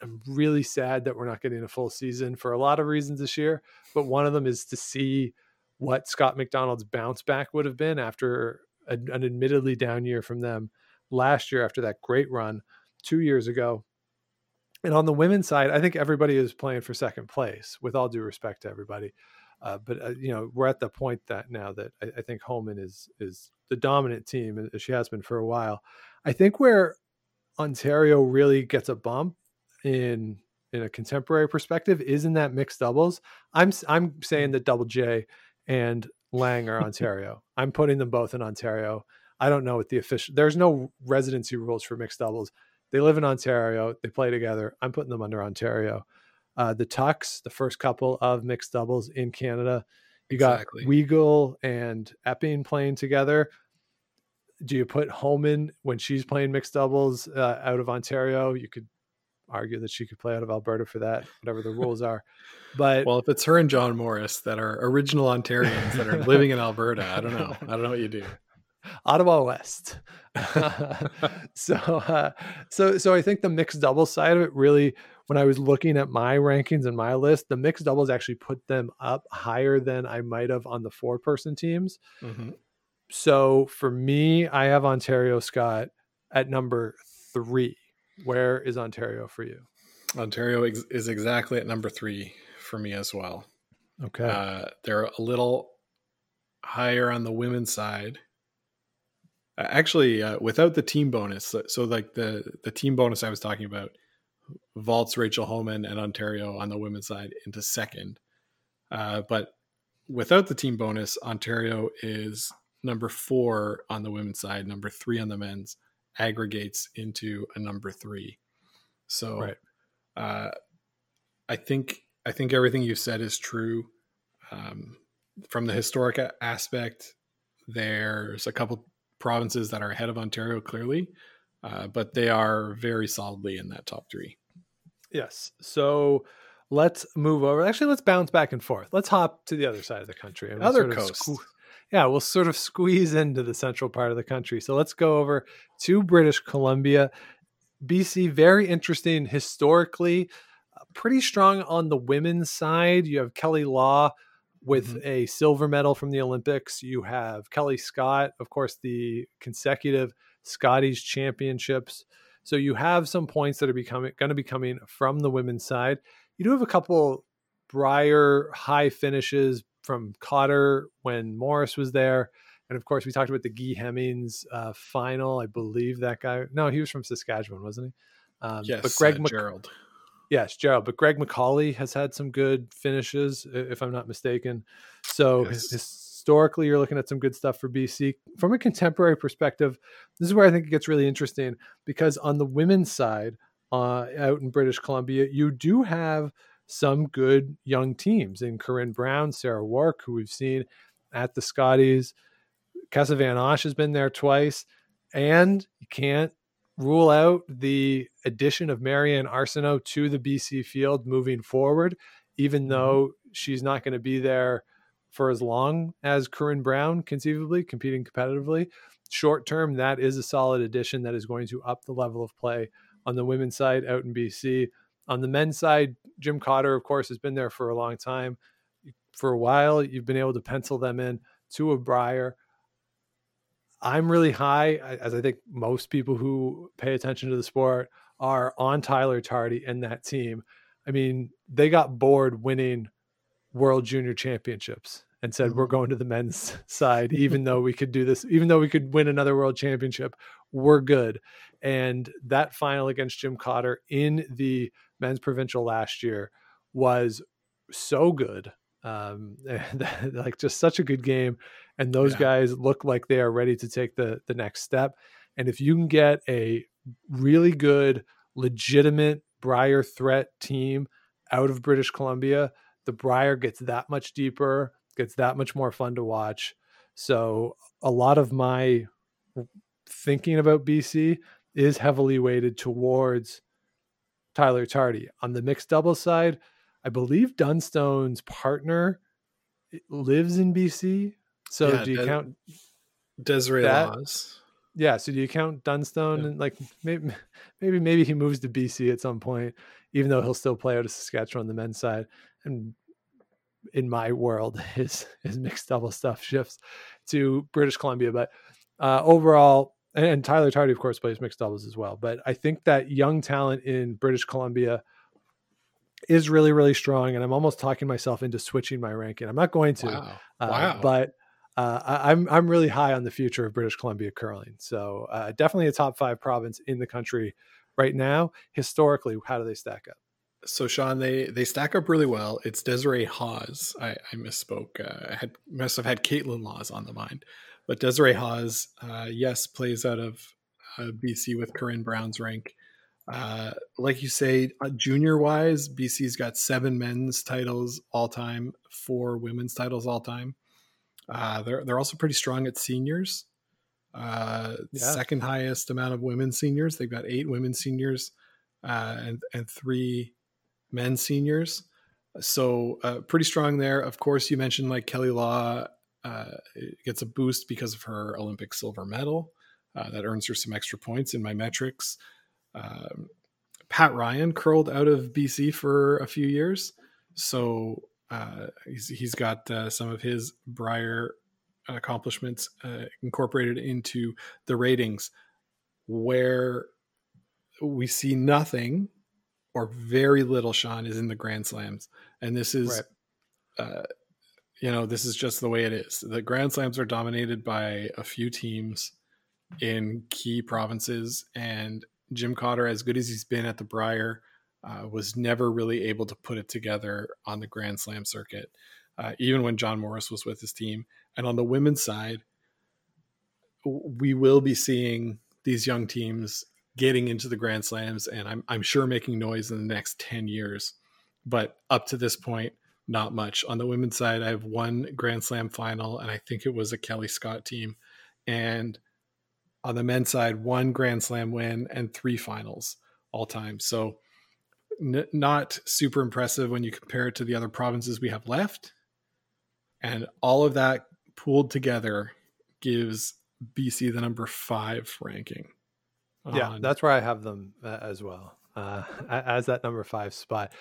I'm really sad that we're not getting a full season for a lot of reasons this year, but one of them is to see what Scott McDonald's bounce back would have been after a, an admittedly down year from them last year after that great run two years ago. And on the women's side, I think everybody is playing for second place, with all due respect to everybody. Uh, but uh, you know, we're at the point that now that I, I, think Homan is is the dominant team, as she has been for a while. I think where Ontario really gets a bump in in a contemporary perspective is in that mixed doubles. I'm I'm saying that Double J and Laing are Ontario. I'm putting them both in Ontario. I don't know what the official. There's no residency rules for mixed doubles. They live in Ontario. They play together. I'm putting them under Ontario. Uh, the Tucks, the first couple of mixed doubles in Canada. You exactly. got Weagle and Epping playing together. Do you put Homan when she's playing mixed doubles uh, out of Ontario? You could argue that she could play out of Alberta for that, whatever the rules are. But well, if it's her and John Morris that are original Ontarians that are living in Alberta, I don't know. I don't know what you do. Ottawa West. so, uh, so, so I think the mixed doubles side of it really, when I was looking at my rankings and my list, the mixed doubles actually put them up higher than I might have on the four person teams. Mm-hmm. So for me, I have Ontario Scott at number three. Where is Ontario for you? Ontario ex- is exactly at number three for me as well. Okay. Uh, they're a little higher on the women's side actually uh, without the team bonus so, so, like the the team bonus i was talking about vaults rachel Homan and ontario on the women's side into second uh, but without the team bonus ontario is number four on the women's side number three on the men's aggregates into a number three so right. uh, i think i think everything you said is true um, from the historic aspect there's a couple provinces that are ahead of Ontario clearly, uh, but they are very solidly in that top three. Yes. So let's move over. Actually, let's bounce back and forth. Let's hop to the other side of the country. And other we'll coast. Sque- yeah, we'll sort of squeeze into the central part of the country. So let's go over to British Columbia. BC, very interesting historically, uh, pretty strong on the women's side. You have Kelley Law with mm-hmm. a silver medal from the Olympics. You have Kelly Scott, of course, the consecutive Scotties championships. So you have some points that are becoming going to be coming from the women's side. You do have a couple Brier high finishes from Cotter when Morris was there. And of course, we talked about the Guy Hemmings uh, final. I believe that guy. No, he was from Saskatchewan, wasn't he? Um, yes, but Greg uh, Mc- Gerald. Yes, Gerald. But Greg McAulay has had some good finishes, if I'm not mistaken. So yes. historically, you're looking at some good stuff for BC. From a contemporary perspective, this is where I think it gets really interesting because on the women's side, uh, out in British Columbia, you do have some good young teams in Corryn Brown, Sarah Wark, who we've seen at the Scotties. Kesa Van Osch has been there twice. And you can't rule out the addition of Mary-Anne Arsenault to the BC field moving forward, even mm-hmm. though she's not going to be there for as long as Corryn Brown, conceivably competing competitively. Short term, that is a solid addition that is going to up the level of play on the women's side out in BC. On the men's side, Jim Cotter, of course, has been there for a long time. For a while, you've been able to pencil them in to a Brier. I'm really high, as I think most people who pay attention to the sport are on Tyler Tardy and that team. I mean, they got bored winning World Junior Championships and said, We're mm-hmm. going to the men's side, even though we could do this, even though we could win another World Championship, we're good. And that final against Jim Cotter in the men's provincial last year was so good. Um, like just such a good game and those yeah. guys look like they are ready to take the the next step. And if you can get a really good, legitimate Brier threat team out of British Columbia, the Brier gets that much deeper, gets that much more fun to watch. So a lot of my thinking about BC is heavily weighted towards Tyler Tardy. On the mixed double side, I believe Dunstone's partner lives in BC. So yeah, do you count Desiree that? Laws? Yeah. So do you count Dunstone yeah. and like maybe maybe maybe he moves to BC at some point, even though he'll still play out of Saskatchewan on the men's side. And in my world, his his mixed double stuff shifts to British Columbia. But uh, overall, and, and Tyler Tardy, of course, plays mixed doubles as well. But I think that young talent in British Columbia is really really strong and i'm almost talking myself into switching my ranking i'm not going to wow. Uh, wow. but uh, I, am I'm, I'm really high on the future of British Columbia curling. So uh, definitely a top five province in the country right now. Historically, how do they stack up? So Sean, they they stack up really well. It's Desiree Hawes. I, I misspoke. Uh, I had must have had Kaitlyn Lawes on the mind, but Desiree Hawes, uh, yes, plays out of uh, BC with Corryn Brown's rank. Uh, like you say, junior wise, BC's got seven men's titles all time, four women's titles all time. Uh, they're they're also pretty strong at seniors. Uh, yeah. Second highest amount of women seniors. They've got eight women seniors uh, and and three men seniors. So uh, pretty strong there. Of course, you mentioned like Kelley Law uh, gets a boost because of her Olympic silver medal. Uh, that earns her some extra points in my metrics. Um, Pat Ryan curled out of BC for a few years, so uh, he's, he's got uh, some of his Brier accomplishments uh, incorporated into the ratings where we see nothing or very little sean is in the grand slams and this is right. You know this is just the way it is the grand slams are dominated by a few teams in key provinces and jim cotter as good as he's been at the brier uh, was never really able to put it together on the Grand Slam circuit, uh, even when John Morris was with his team. And on the women's side, we will be seeing these young teams getting into the Grand Slams, and I'm, I'm sure making noise in the next 10 years. But up to this point, not much. On the women's side, I have one Grand Slam final, and I think it was a Kelly Scott team. And on the men's side, one Grand Slam win and three finals all time. So n- not super impressive when you compare it to the other provinces we have left. And all of that pooled together gives BC the number five ranking. Yeah, that's where I have them uh, as well, uh, as that number five spot.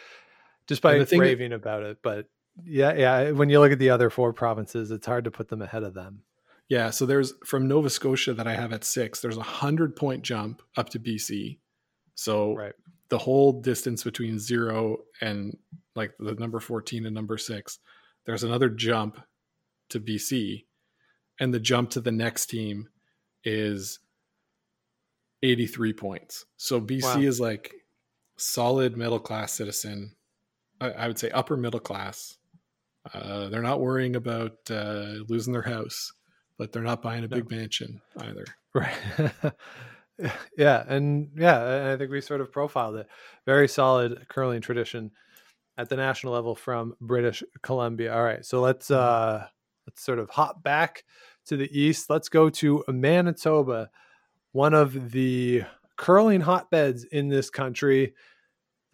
Just by raving about it, but yeah, yeah. When you look at the other four provinces, it's hard to put them ahead of them. Yeah, so there's from Nova Scotia that I have at six. There's a hundred point jump up to BC, So Right. the whole distance between zero and like the number 14 and number six, there's another jump to BC. And the jump to the next team is 83 points. So BC Wow. is like solid middle class citizen. I, would say upper middle class. Uh, they're not worrying about uh, losing their house, but they're not buying a No. big mansion either. Right. yeah, and yeah, I think we sort of profiled it. Very solid curling tradition at the national level from British Columbia. All right, so let's uh let's sort of hop back to the east. Let's go to Manitoba, one of the curling hotbeds in this country.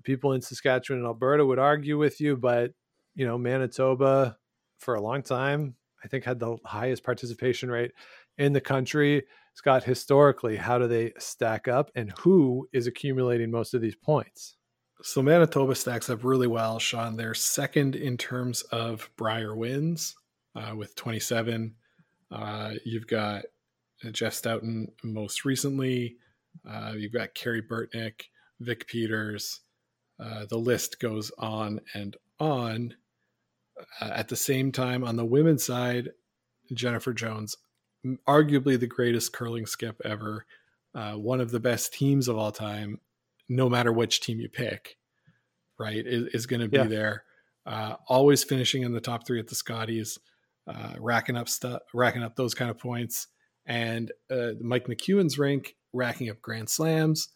People in Saskatchewan and Alberta would argue with you, but you know, Manitoba for a long time, I think had the highest participation rate in the country. Scott, historically, how do they stack up and who is accumulating most of these points? So Manitoba stacks up really well, Sean. They're second in terms of Brier wins uh, with 27. Uh, you've got Jeff Stoughton most recently. Uh, you've got Kerry Burtnyk, Vic Peters. Uh, the list goes on and on. Uh, at the same time, on the women's side, Jennifer Jones, arguably the greatest curling skip ever, uh, one of the best teams of all time, no matter which team you pick, right, is, is going to be Yeah. there. Uh, always finishing in the top three at the Scotties, uh, racking up stuff, racking up those kind of points, and uh, Mike McEwen's rink racking up grand slams,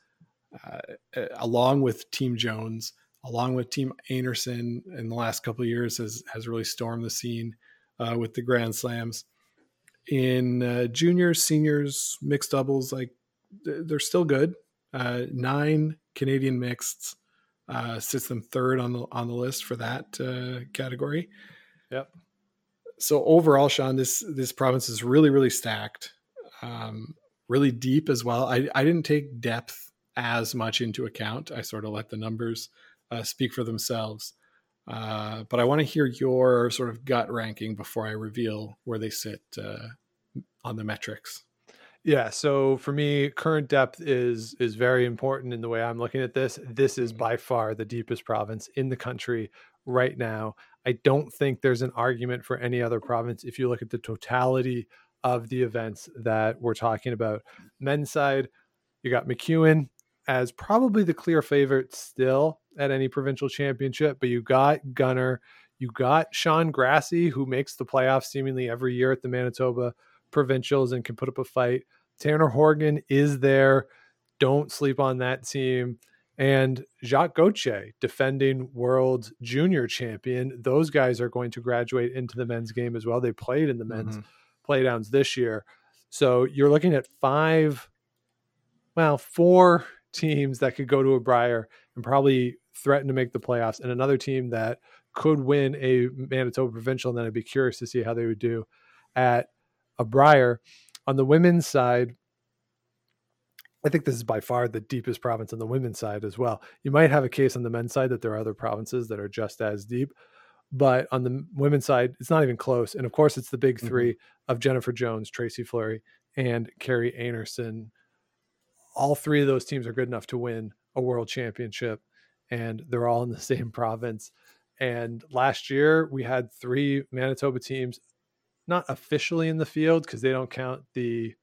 uh, uh, along with Team Jones, along with Team Anderson. In the last couple of years, has has really stormed the scene uh, with the grand slams. In uh, juniors, seniors, mixed doubles, like they're still good. Uh, nine Canadian mixeds uh, sits them third on the on the list for that uh, category. Yep. So overall, Sean, this this province is really really stacked, um, really deep as well. I I didn't take depth as much into account. I sort of let the numbers uh, speak for themselves. Uh, but I want to hear your sort of gut ranking before I reveal where they sit uh, on the metrics. Yeah, so for me, current depth is is very important in the way I'm looking at this. This is by far the deepest province in the country right now. I don't think there's an argument for any other province if you look at the totality of the events that we're talking about. Men's side, you got McEwen as probably the clear favorite still at any provincial championship, but you got Gunner, you got Sean Grassie, who makes the playoffs seemingly every year at the Manitoba provincials and can put up a fight. Tanner Horgan is there. Don't sleep on that team. And Jacques Gauthier, defending world junior champion. Those guys are going to graduate into the men's game as well. They played in the men's mm-hmm. playdowns this year. So you're looking at five, well, four teams that could go to a Brier and probably threaten to make the playoffs, and another team that could win a Manitoba provincial. And then I'd be curious to see how they would do at a Brier. On the women's side, I think this is by far the deepest province on the women's side as well. You might have a case on the men's side that there are other provinces that are just as deep, but on the women's side, it's not even close. And of course, it's the big Mhm. 3 of Jennifer Jones, Tracy Fleury, and Kerri Einarson. All three of those teams are good enough to win a world championship, and they're all in the same province. And last year, we had three Manitoba teams not officially in the field because they don't count the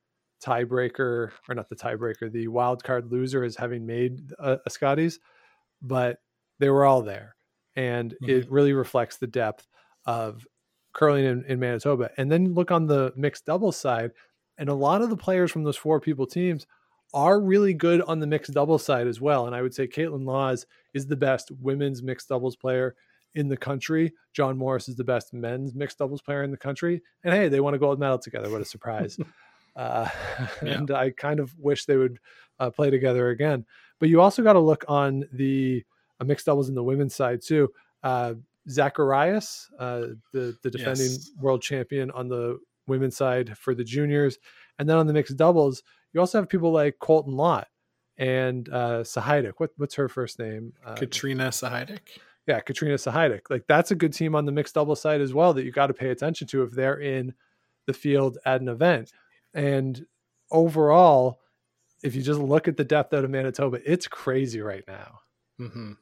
tiebreaker or not the tiebreaker, the wild card loser as having made uh, a, a Scotties, but they were all there. And mm-hmm. it really reflects the depth of curling in, in Manitoba. And then look on the mixed doubles side, and a lot of the players from those four people teams are really good on the mixed doubles side as well. And I would say Kaitlyn Lawes is the best women's mixed doubles player in the country. John Morris is the best men's mixed doubles player in the country. And hey, they won a gold medal together. What a surprise. uh, Yeah. and I kind of wish they would uh, play together again. But you also got to look on the uh, mixed doubles in the women's side too. Uh, Zacharias, uh, the the defending Yes. world champion on the women's side for the juniors, and then on the mixed doubles, you also have people like Colton Lott and uh, Sahaidak. What what's her first name? Uh, Katrina Sahaidak. yeah, Katrina Sahaidak. Like that's a good team on the mixed double side as well that you got to pay attention to if they're in the field at an event. And overall, if you just look at the depth out of Manitoba, it's crazy right now. hmm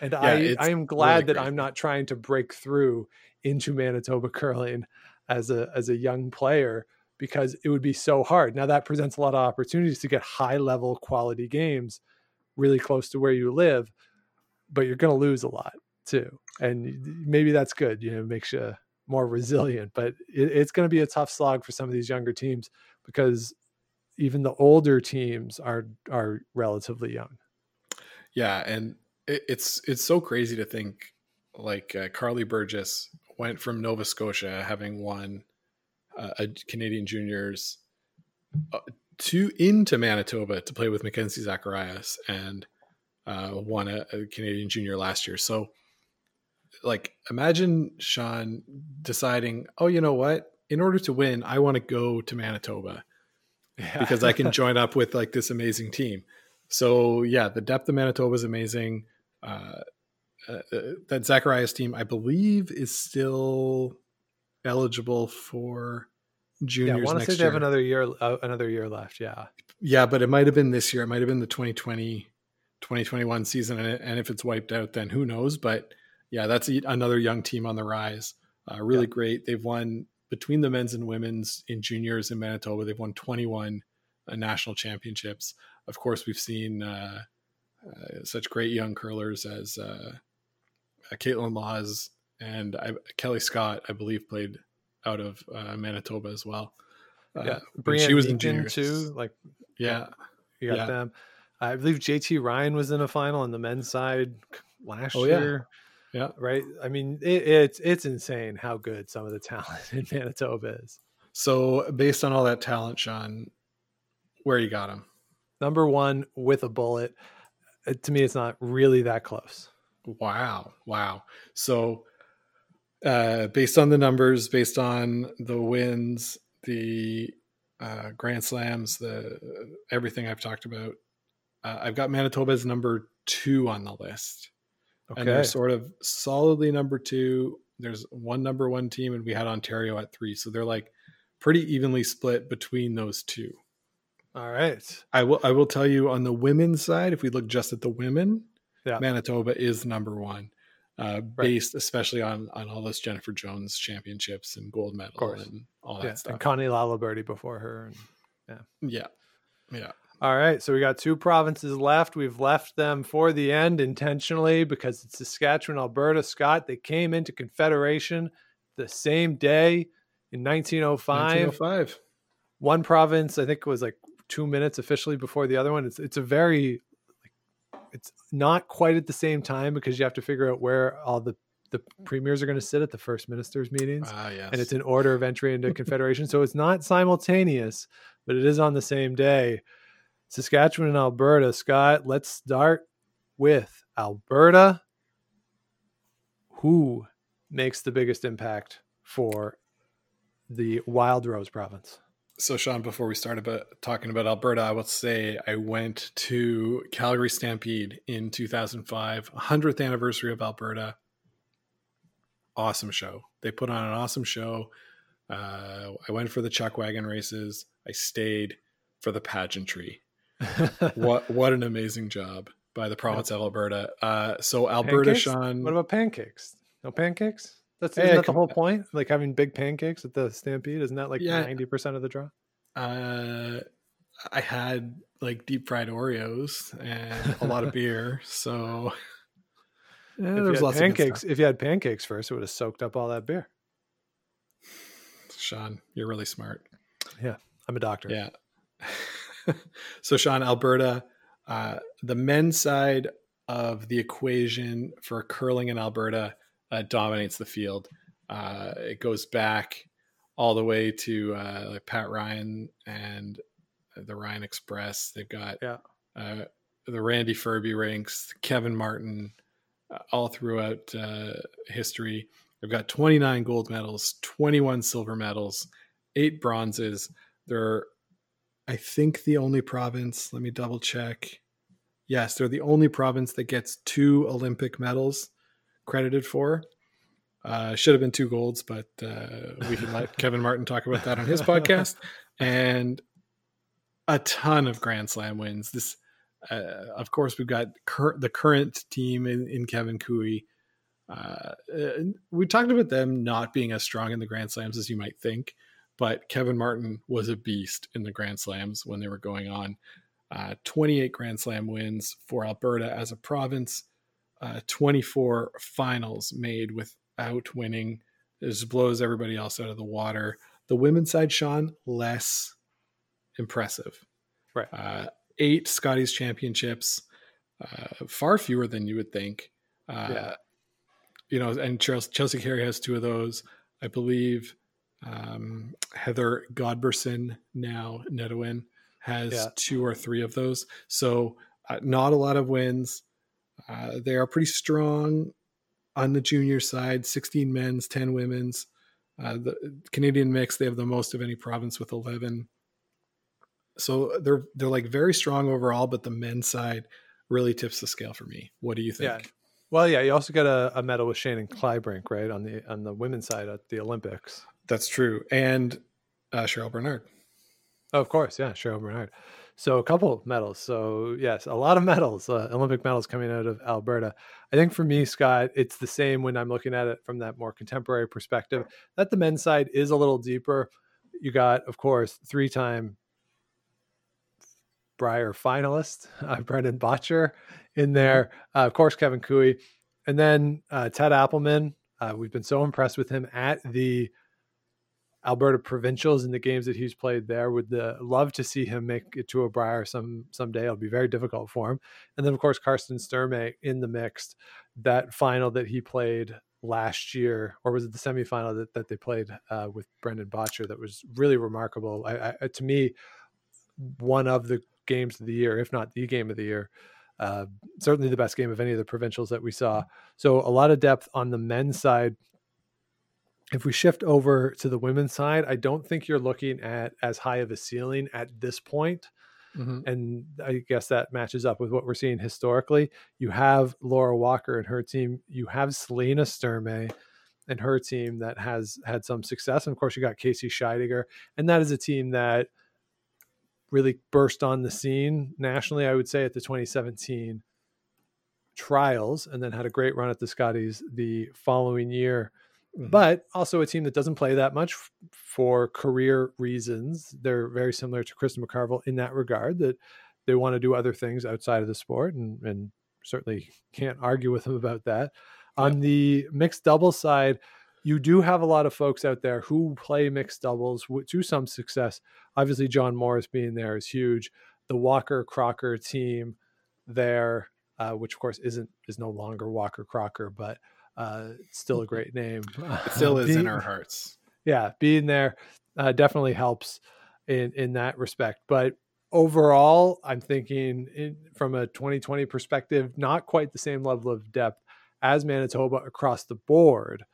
And Yeah, I, I am glad really that crazy. I'm not trying to break through into Manitoba curling as a as a young player because it would be so hard. Now that presents a lot of opportunities to get high level quality games really close to where you live, but you're going to lose a lot too. And maybe that's good, you know, makes you more resilient, but it, it's going to be a tough slog for some of these younger teams because even the older teams are are relatively young. Yeah, and it, it's it's so crazy to think like uh, Karlee Burgess went from Nova Scotia having won uh, a Canadian juniors uh, to into Manitoba to play with Mackenzie Zacharias and uh, won a, a Canadian junior last year. So, like, imagine Sean deciding, oh, you know what? In order to win, I want to go to Manitoba because I can join up with like this amazing team. So yeah, the depth of Manitoba is amazing. Uh, uh, that Zacharias team, I believe, is still eligible for juniors. yeah, I want to say they have another year uh, another year left. Yeah. yeah, but it might have been this year. It might have been the 2020, 2021 season. And, and if it's wiped out, then who knows? But yeah, that's a, another young team on the rise. Uh, really Yeah. great. They've won between the men's and women's in juniors in Manitoba. They've won 21 uh, national championships. Of course, we've seen uh, uh, such great young curlers as uh, uh, Kaitlyn Lawes and I, Kelly Scott, I believe, played out of uh, Manitoba as well. Uh, yeah. Brianne she was in juniors too. Like Yeah, you got Yeah. them. I believe JT Ryan was in a final on the men's side last Oh, yeah. year. yeah. Right. I mean, it, it's it's insane how good some of the talent in Manitoba is. So, based on all that talent, Sean, where you got him? Number one with a bullet. Uh, To me, it's not really that close. Wow, wow. So, uh, based on the numbers, based on the wins, the uh, Grand Slams, the everything I've talked about, uh, I've got Manitoba as number two on the list, and they're sort of solidly number two. There's one number one team, and we had Ontario at three, so they're like pretty evenly split between those two. All right. I will I will tell you on the women's side, if we look just at the women, Yeah. Manitoba is number one, uh, based especially on on all those Jennifer Jones championships and gold medal and all that Yeah. stuff. And Connie Laliberte before her. And... yeah, yeah. Yeah. All right, so we got two provinces left. We've left them for the end intentionally because it's Saskatchewan, Alberta, Scott. They came into Confederation the same day in 1905. 1905. One province, I think, it was like two minutes officially before the other one. It's it's a very, it's not quite at the same time because you have to figure out where all the the premiers are going to sit at the first ministers meetings. Ah, yes. and it's an order of entry into confederation. So it's not simultaneous but it is on the same day. Saskatchewan and alberta scott let's start with alberta. Who makes the biggest impact for the wild rose province So, Sean, before we start about talking about Alberta, I will say I went to Calgary Stampede in 2005, 100th anniversary of Alberta. Awesome show. They put on an awesome show. Uh, I went for the chuck wagon races. I stayed for the pageantry. what what an amazing job by the province of Alberta. Uh, so Alberta, Pancakes? Sean. what about pancakes no pancakes that's Hey, isn't that the whole point like having big pancakes at the stampede isn't that like Yeah. 90% of the draw uh, I had like deep fried Oreos and a lot of beer. So yeah, there was lots of pancakes stuff. if you had pancakes first it would have soaked up all that beer Sean, you're really smart. Yeah, I'm a doctor Yeah. so Sean, Alberta, uh, the men's side of the equation for curling in Alberta uh, dominates the field. Uh, it goes back all the way to uh, like Pat Ryan and the Ryan Express. They've got Yeah. uh, the Randy Ferbey ranks, Kevin Martin, uh, all throughout uh, history. They've got 29 gold medals, 21 silver medals, eight bronzes. They're, I think, the only province. Let me double check. Yes, they're the only province that gets two Olympic medals credited for. Uh, should have been two golds, but uh, we can let Kevin Martin talk about that on his podcast. And a ton of Grand Slam wins. This, uh, of course, we've got cur- the current team in, in Kevin Koe. Uh, we talked about them not being as strong in the Grand Slams as you might think, but Kevin Martin was a beast in the Grand Slams when they were going on. Uh, 28 Grand Slam wins for Alberta as a province, uh, 24 finals made without winning. It just blows everybody else out of the water. The women's side, Sean, less impressive. Right. Uh, eight Scotties championships, uh, far fewer than you would think. Uh, Yeah. You know, and Chelsea, Chelsea Carey has two of those. I believe um, Heather Godberson, now Nedohin, has Yeah. two or three of those. So uh, not a lot of wins. Uh, they are pretty strong on the junior side 16 men's, 10 women's. Uh, the Canadian mix, they have the most of any province with 11. So they're they're like very strong overall, but the men's side really tips the scale for me. What do you think? Yeah. Well, yeah, you also got a, a medal with Shannon Kleibrink, right, on the on the women's side at the Olympics. That's true. And uh, Cheryl Bernard. Oh, of course, yeah, Cheryl Bernard. So a couple medals. So yes, a lot of medals, uh, Olympic medals coming out of Alberta. I think for me, Scott, it's the same when I'm looking at it from that more contemporary perspective. That the men's side is a little deeper. You got, of course, three-time Briar finalist uh, Brendan Bottcher in there. Uh, of course, Kevin Koe, and then uh, Ted Appelman. Uh, we've been so impressed with him at the Alberta provincials and the games that he's played there. Would the, love to see him make it to a Briar some someday. It'll be very difficult for him. And then of course Karsten Sturmay in the mixed. That final that he played last year, or was it the semifinal that, that they played uh, with Brendan Bottcher? That was really remarkable. I, I, to me, one of the games of the year, if not the game of the year. Uh, certainly the best game of any of the provincials that we saw. So a lot of depth on the men's side if we shift over to the women's side, I don't think you're looking at as high of a ceiling at this point. Mhm. And I guess that matches up with what we're seeing historically. You have Laura Walker and her team. You have Selena Sturmay and her team that has had some success. And of course, you got Casey Scheidegger. And that is a team that really burst on the scene nationally, I would say, at the 2017 trials and then had a great run at the Scotties the following year Mhm. but also a team that doesn't play that much f- for career reasons. They're very similar to Kristen McCarville in that regard that they want to do other things outside of the sport and, and certainly can't argue with them about that. On the mixed doubles side, you do have a lot of folks out there who play mixed doubles to some success. Obviously, John Morris being there is huge. The Walker Crocker team there, uh, which of course isn't is no longer Walker Crocker, but uh, still a great name. It still is in our hearts. yeah, being there uh, definitely helps in in that respect. But overall, I'm thinking in, from a 2020 perspective, not quite the same level of depth as Manitoba across the board.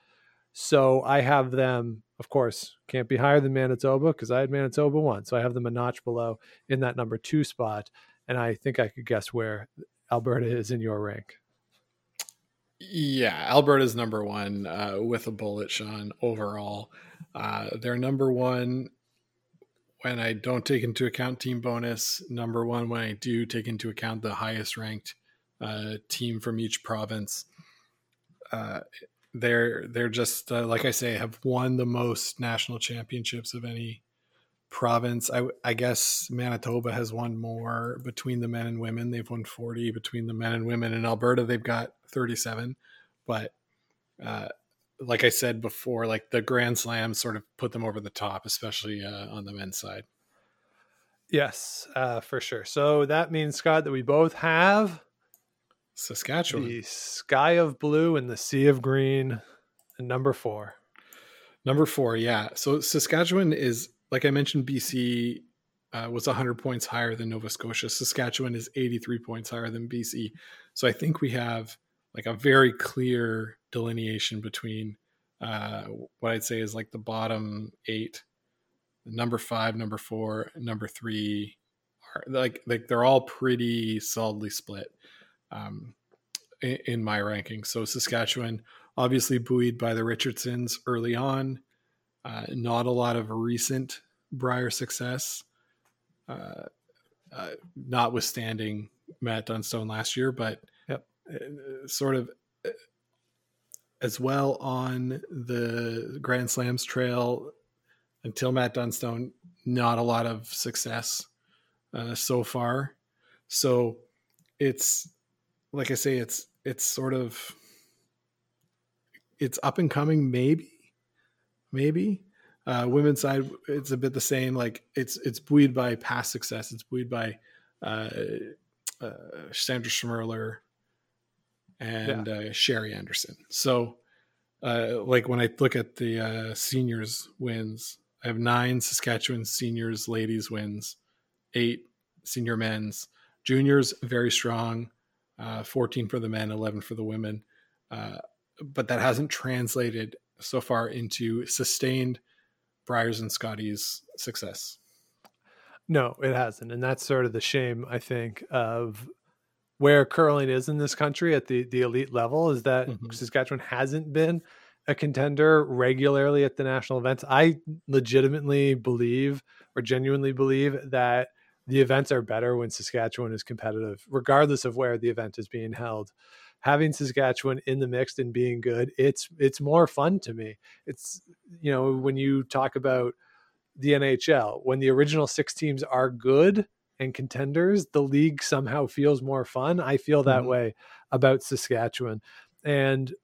So I have them, of course, can't be higher than Manitoba because I had Manitoba one. So I have them a notch below in that number two spot. And I think I could guess where Alberta is in your rank. Yeah, Alberta's number one uh, with a bullet, Sean, overall. Uh, they're number one when I don't take into account team bonus, number one when I do take into account the highest ranked uh, team from each province. Uh, they're they're just uh, like I say have won the most national championships of any province. I, I guess Manitoba has won more between the men and women. They've won 40 between the men and women. In Alberta, they've got 37. But uh, like I said before, like the Grand Slam sort of put them over the top, especially uh, on the men's side. Yes, uh, for sure. So that means, Scott, that we both have Saskatchewan. the sky of blue and the sea of green, and number four. Number four, yeah. So Saskatchewan is, like I mentioned, BC uh, was 100 points higher than Nova Scotia. Saskatchewan is 83 points higher than BC. So I think we have like a very clear delineation between uh, what I'd say is like the bottom eight, number five, number four, number three. Are, like like they're all pretty solidly split um, in, in my ranking. So Saskatchewan obviously buoyed by the Richardsons early on. Uh, not a lot of recent Briar success. Uh, uh, notwithstanding Matt Dunstone last year, but sort of as well on the Grand Slams trail until Matt Dunstone. Not a lot of success uh, so far, so it's like I say, it's it's sort of it's up and coming, maybe, maybe. Uh, women's side, it's a bit the same. Like it's it's buoyed by past success. It's buoyed by uh, uh, Sandra Schmirler and uh, Sherry Anderson. So, uh, like when I look at the uh, seniors wins, I have nine Saskatchewan seniors ladies wins, eight senior men's, juniors very strong, uh, 14 for the men, 11 for the women. Uh, but that hasn't translated so far into sustained Briars and Scotties success. No, it hasn't, and that's sort of the shame I think of where curling is in this country at the the elite level is that Mhm. Saskatchewan hasn't been a contender regularly at the national events. I legitimately believe or genuinely believe that the events are better when Saskatchewan is competitive, regardless of where the event is being held. Having Saskatchewan in the mix and being good, it's it's more fun to me. It's you know when you talk about the NHL, when the original six teams are good and contenders, the league somehow feels more fun. I feel that Mhm. way about Saskatchewan. And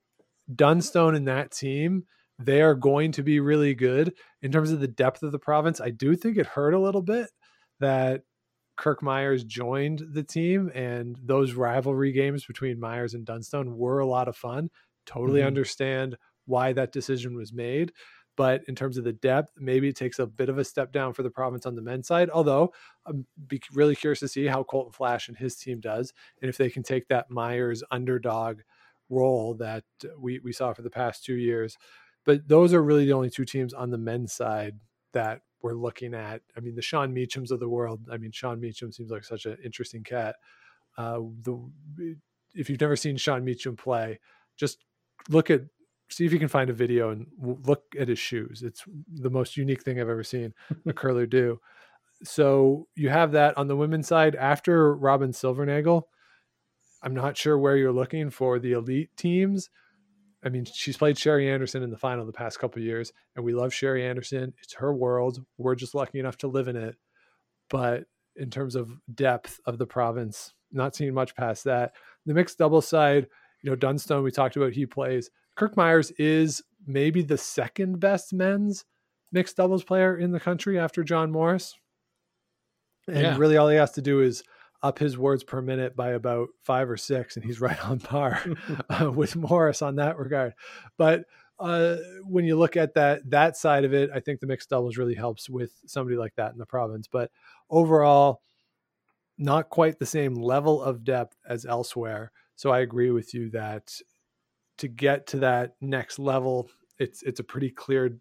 Dunstone and that team, they are going to be really good in terms of the depth of the province. I do think it hurt a little bit that Kirk Muyres joined the team, and those rivalry games between Muyres and Dunstone were a lot of fun. Totally Mhm. understand why that decision was made. But in terms of the depth, maybe it takes a bit of a step down for the province on the men's side. Although I'm really curious to see how Colton Flasch and his team does, and if they can take that Muyres underdog role that we we saw for the past two years. But those are really the only two teams on the men's side that we're looking at. I mean, the Sean Meachams of the world. I mean, Sean Meachem seems like such an interesting cat. Uh, the if you've never seen Sean Meachem play, just look at see if you can find a video and look at his shoes. It's the most unique thing I've ever seen a curler do. So you have that on the women's side after Robyn Silvernagle. I'm not sure where you're looking for the elite teams. I mean, she's played Sherry Anderson in the final the past couple of years, and we love Sherry Anderson. It's her world. We're just lucky enough to live in it. But in terms of depth of the province, not seeing much past that. The mixed double side, you know, Dunstone, we talked about, he plays. Kirk Muyres is maybe the second best men's mixed doubles player in the country after John Morris. And Yeah. really all he has to do is up his words per minute by about five or six, and he's right on par uh, with Morris on that regard. But uh, when you look at that that side of it, I think the mixed doubles really helps with somebody like that in the province. But overall, not quite the same level of depth as elsewhere. So I agree with you that to get to that next level, it's it's a pretty clear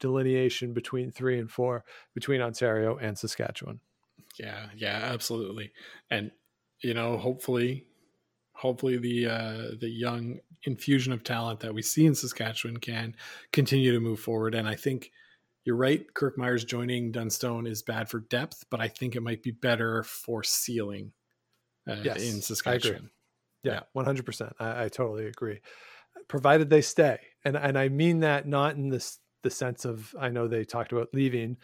delineation between three and four, between Ontario and Saskatchewan. Yeah, yeah, absolutely. And you know, hopefully, hopefully the uh, the young infusion of talent that we see in Saskatchewan can continue to move forward. And I think you're right. Kirk Muyres joining Dunstone is bad for depth, but I think it might be better for ceiling uh, Yes, in. Saskatchewan. Yeah, one hundred percent. I totally agree. Provided they stay, and and I mean that not in this the sense of I know they talked about leaving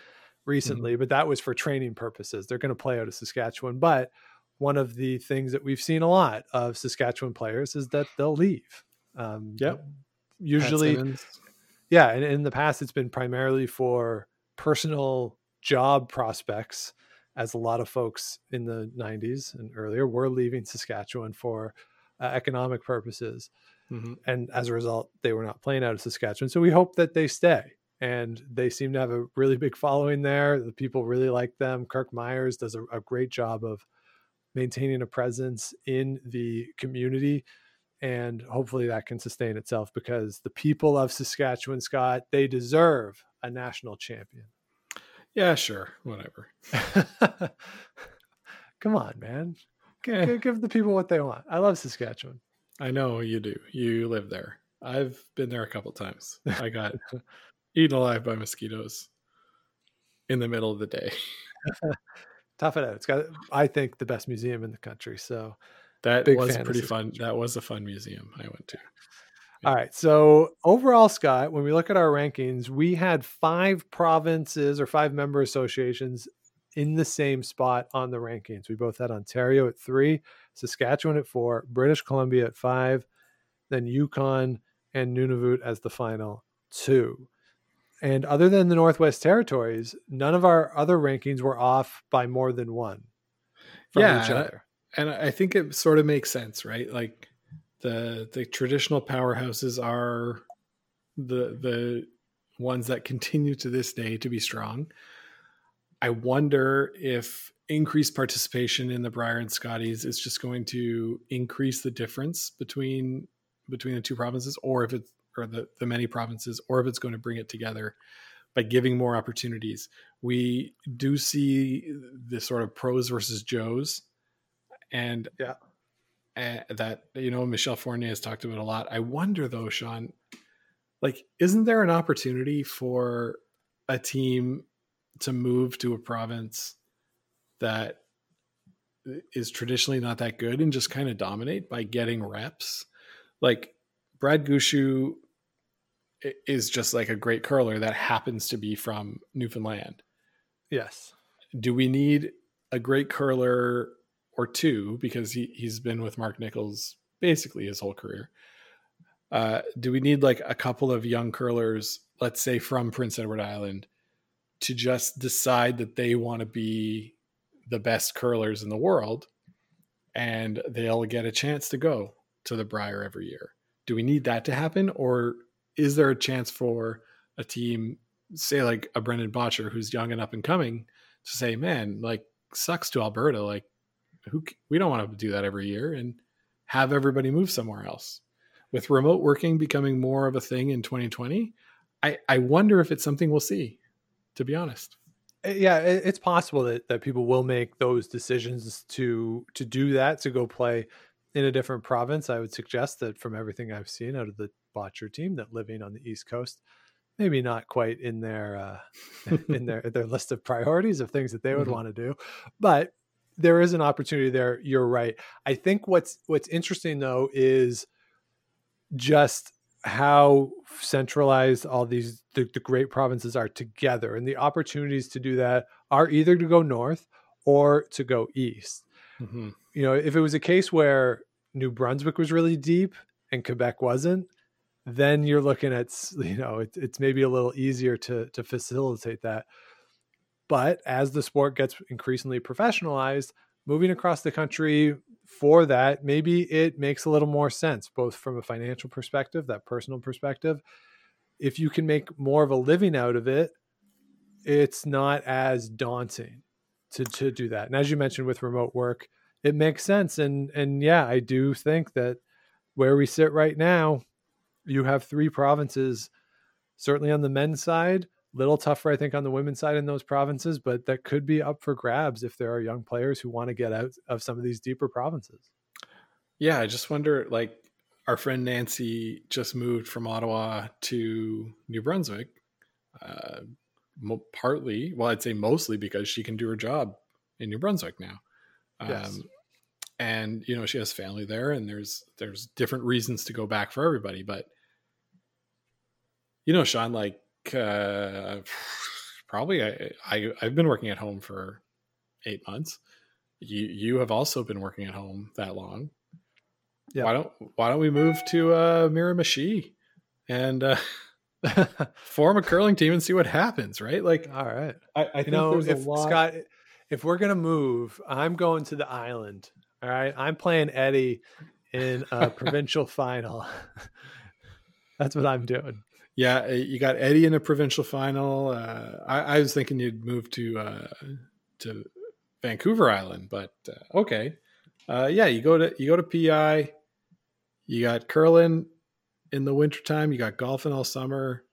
recently, but that was for training purposes. They're going to play out of Saskatchewan, but one of the things that we've seen a lot of Saskatchewan players is that they'll leave. Um, Yep. Usually, yeah, and in the past, it's been primarily for personal job prospects, as a lot of folks in the 90s and earlier were leaving Saskatchewan for uh, economic purposes. Mhm. And as a result, they were not playing out of Saskatchewan. So we hope that they stay. And they seem to have a really big following there. The people really like them. Kirk Muyres does a, a great job of maintaining a presence in the community and hopefully that can sustain itself because the people of Saskatchewan, Scott, they deserve a national champion. Yeah, sure, whatever. Come on, man. Okay. Give the people what they want. I love Saskatchewan. I know you do. You live there. I've been there a couple times. I got eaten alive by mosquitoes in the middle of the day. tough it out. It's got, I think, the best museum in the country. So That Big was pretty fun. That was a fun museum I went to. All right. So overall, Scott, when we look at our rankings, we had five provinces or five member associations in the same spot on the rankings. We both had Ontario at three, Saskatchewan at four, British Columbia at five, then Yukon and Nunavut as the final two. And other than the Northwest Territories, none of our other rankings were off by more than one from Yeah, each other. and I think it sort of makes sense, right? Like the the traditional powerhouses are the the ones that continue to this day to be strong. I wonder if increased participation in the Brier and Scotties is just going to increase the difference between between the two provinces, or if it's or the, the many provinces, or if it's going to bring it together by giving more opportunities. We do see the sort of pros versus Joes and Yeah. uh, that you know Michelle Fournier has talked about a lot. I wonder though, Sean, like, isn't there an opportunity for a team to move to a province that is traditionally not that good and just kind of dominate by getting reps? Like Brad Gushue is just like a great curler that happens to be from Newfoundland Yes. do we need a great curler or two because he, he's been with Mark Nichols basically his whole career? Uh, do we need like a couple of young curlers, let's say from Prince Edward Island, to just decide that they want to be the best curlers in the world and they'll get a chance to go to the Brier every year? Do we need that to happen? Or is there a chance for a team, say like a Brendan Bottcher who's young and up and coming, to say, man, like sucks to Alberta. Like who we don't want to do that every year and have everybody move somewhere else. With remote working becoming more of a thing in 2020, I, I wonder if it's something we'll see, to be honest. Uh, yeah it's possible that, that people will make those decisions to to do that to go play in a different province. I would suggest that from everything i've seen out of the bottcher team that living on the east coast maybe not quite in their uh in their their list of priorities of things that they would Mhm. want to do but there is an opportunity there. You're right. I think what's what's interesting though is just how centralized all these the, the great provinces are together and the opportunities to do that are either to go north or to go east Mm-hmm. you know if it was a case where new brunswick was really deep and quebec wasn't then you're looking at you know it, it's maybe a little easier to to facilitate that but as the sport gets increasingly professionalized moving across the country for that maybe it makes a little more sense both from a financial perspective that personal perspective. If you can make more of a living out of it it's not as daunting to to do that. And as you mentioned with remote work it makes sense. And and yeah i do think that where we sit right now you have three provinces certainly on the men's side little tougher i think on the women's side in those provinces but that could be up for grabs if there are young players who want to get out of some of these deeper provinces Yeah, I just wonder like our friend Nancy just moved from Ottawa to New Brunswick, uh, mo- partly, well, I'd say mostly because she can do her job in New Brunswick now. Um, Yes. And you know she has family there, and there's there's different reasons to go back for everybody. But you know, Sean, like uh, probably I, I I've been working at home for eight months. You you have also been working at home that long. Yeah. Why don't Why don't we move to uh, Miramichi and uh, form a curling team and see what happens? Right? Like all right I, I think you know there's if a lot. scott if we're gonna move i'm going to the island all right i'm playing eddie in a provincial final that's what i'm doing yeah, uh, you got Eddie in a provincial final. Uh, I, I was thinking you'd move to uh, to Vancouver Island, but uh, okay. Uh, yeah, you go to you go to PI. You got curling in the wintertime. You got golfing all summer.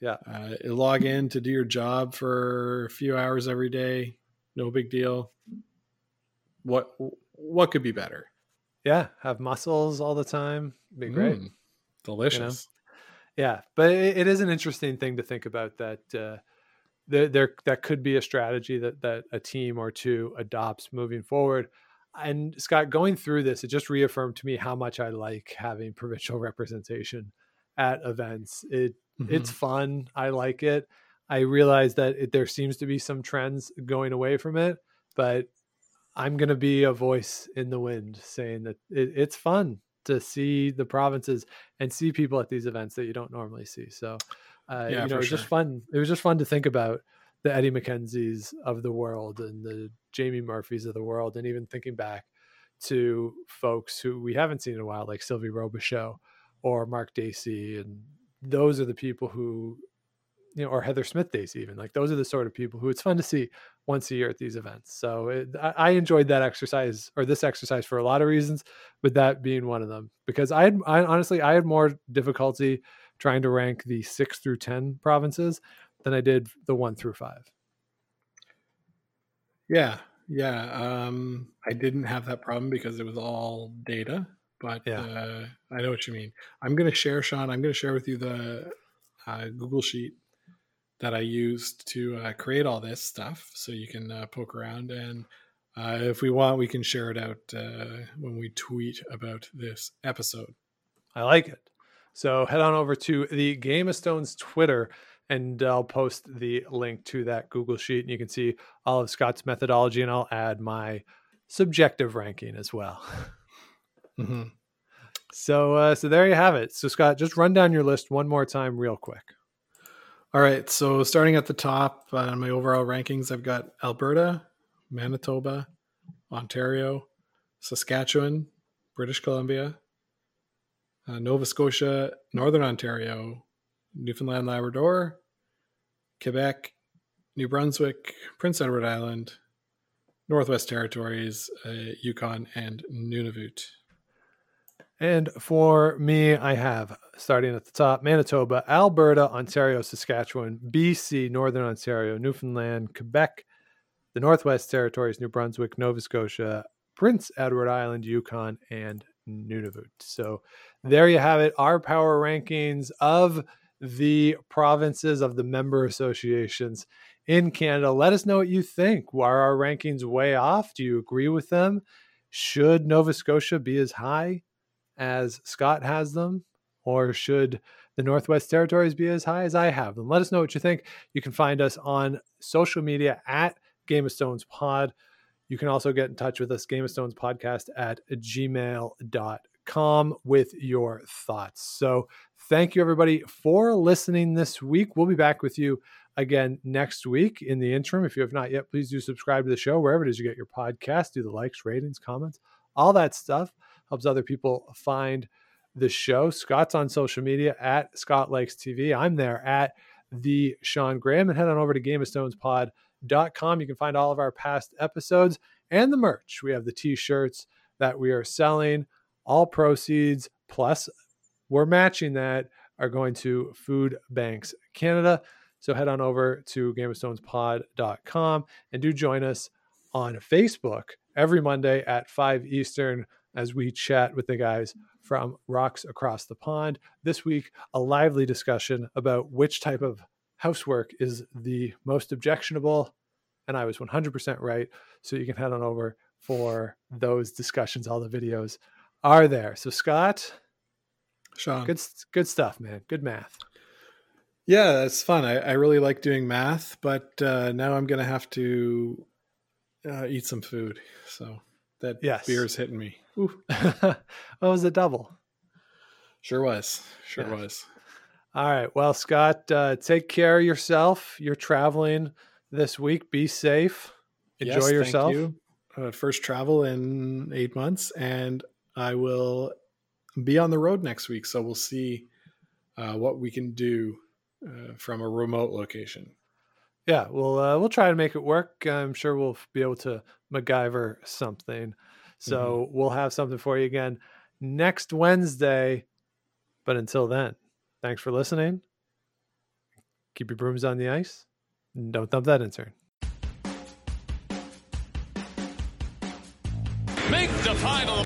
Yeah. Uh, you log in to do your job for a few hours every day. No big deal. What what could be better? yeah have mussels all the time be great Mm, delicious. Yeah but it, it is an interesting thing to think about that uh there, there that could be a strategy that that a team or two adopts moving forward. And Scott, going through this, it just reaffirmed to me how much I like having provincial representation at events. It mm-hmm. it's fun. I like it. I realize that it, there seems to be some trends going away from it, but I'm going to be a voice in the wind saying that it, it's fun to see the provinces and see people at these events that you don't normally see. So, uh, yeah, you know, it was sure. just fun. It was just fun to think about the Eddie MacKenzie's of the world and the Jamie Murphys of the world, and even thinking back to folks who we haven't seen in a while, like Sylvie Robichaud or Mark Dacey, and those are the people who you know, or Heather Smith days, even like those are the sort of people who it's fun to see once a year at these events. So it, I, I, enjoyed that exercise or this exercise for a lot of reasons, but that being one of them because I had, I honestly, I had more difficulty trying to rank the six through 10 provinces than I did the one through five. Yeah. Yeah. Um, I didn't have that problem because it was all data, but yeah. uh, I know what you mean. I'm going to share, Sean, I'm going to share with you the uh, Google Sheet that I used to uh, create all this stuff. So you can uh, poke around, and uh, if we want, we can share it out uh, when we tweet about this episode. I like it. So head on over to the Game of Stones Twitter, and I'll post the link to that Google sheet, and you can see all of Scott's methodology, and I'll add my subjective ranking as well. Mm-hmm. So, uh, so there you have it. So, Scott, just run down your list one more time, real quick. All right. So starting at the top on uh, my overall rankings, I've got Alberta, Manitoba, Ontario, Saskatchewan, British Columbia, uh, Nova Scotia, Northern Ontario, Newfoundland, Labrador, Quebec, New Brunswick, Prince Edward Island, Northwest Territories, uh, Yukon, and Nunavut. And for me, I have starting at the top Manitoba, Alberta, Ontario, Saskatchewan, BC, Northern Ontario, Newfoundland, Quebec, the Northwest Territories, New Brunswick, Nova Scotia, Prince Edward Island, Yukon, and Nunavut. So there you have it. Our power rankings of the provinces of the member associations in Canada. Let us know what you think. Are our rankings way off? Do you agree with them? Should Nova Scotia be as high as Scott has them, or should the Northwest Territories be as high as I have them? Let us know what you think. You can find us on social media at Game of Stones Pod. You can also get in touch with us, Game of Stones Podcast at gmail.com with your thoughts. So thank you, everybody, for listening this week. We'll be back with you again next week. In the interim, if you have not yet, please do subscribe to the show wherever it is you get your podcast. Do the likes, ratings, comments, all that stuff helps other people find the show. Scott's on social media at Scott Likes TV. I'm there at the Sean Graham and head on over to GameOfStonesPod.com. You can find all of our past episodes and the merch. We have the t-shirts that we are selling. All proceeds plus we're matching that are going to Food Banks Canada. So head on over to GameOfStonesPod.com and do join us on Facebook every Monday at 5 Eastern as we chat with the guys from Rocks Across the Pond. This week, a lively discussion about which type of housework is the most objectionable. And I was 100% right. So you can head on over for those discussions. All the videos are there. So, Scott, Sean, good, good stuff, man. Good math. Yeah, it's fun. I, I really like doing math, but uh, now I'm going to have to uh, eat some food. So that yes. beer is hitting me. oh, it was a double. Sure was. Sure yeah. was. All right. Well, Scott, uh, take care of yourself. You're traveling this week. Be safe. Enjoy yes, yourself. You. Uh, first travel in eight months, and I will be on the road next week. So we'll see uh, what we can do uh, from a remote location. Yeah, we'll uh, we'll try to make it work. I'm sure we'll be able to MacGyver something. So mm-hmm. we'll have something for you again next Wednesday. But until then, thanks for listening. Keep your brooms on the ice. And don't dump that intern. Make the final.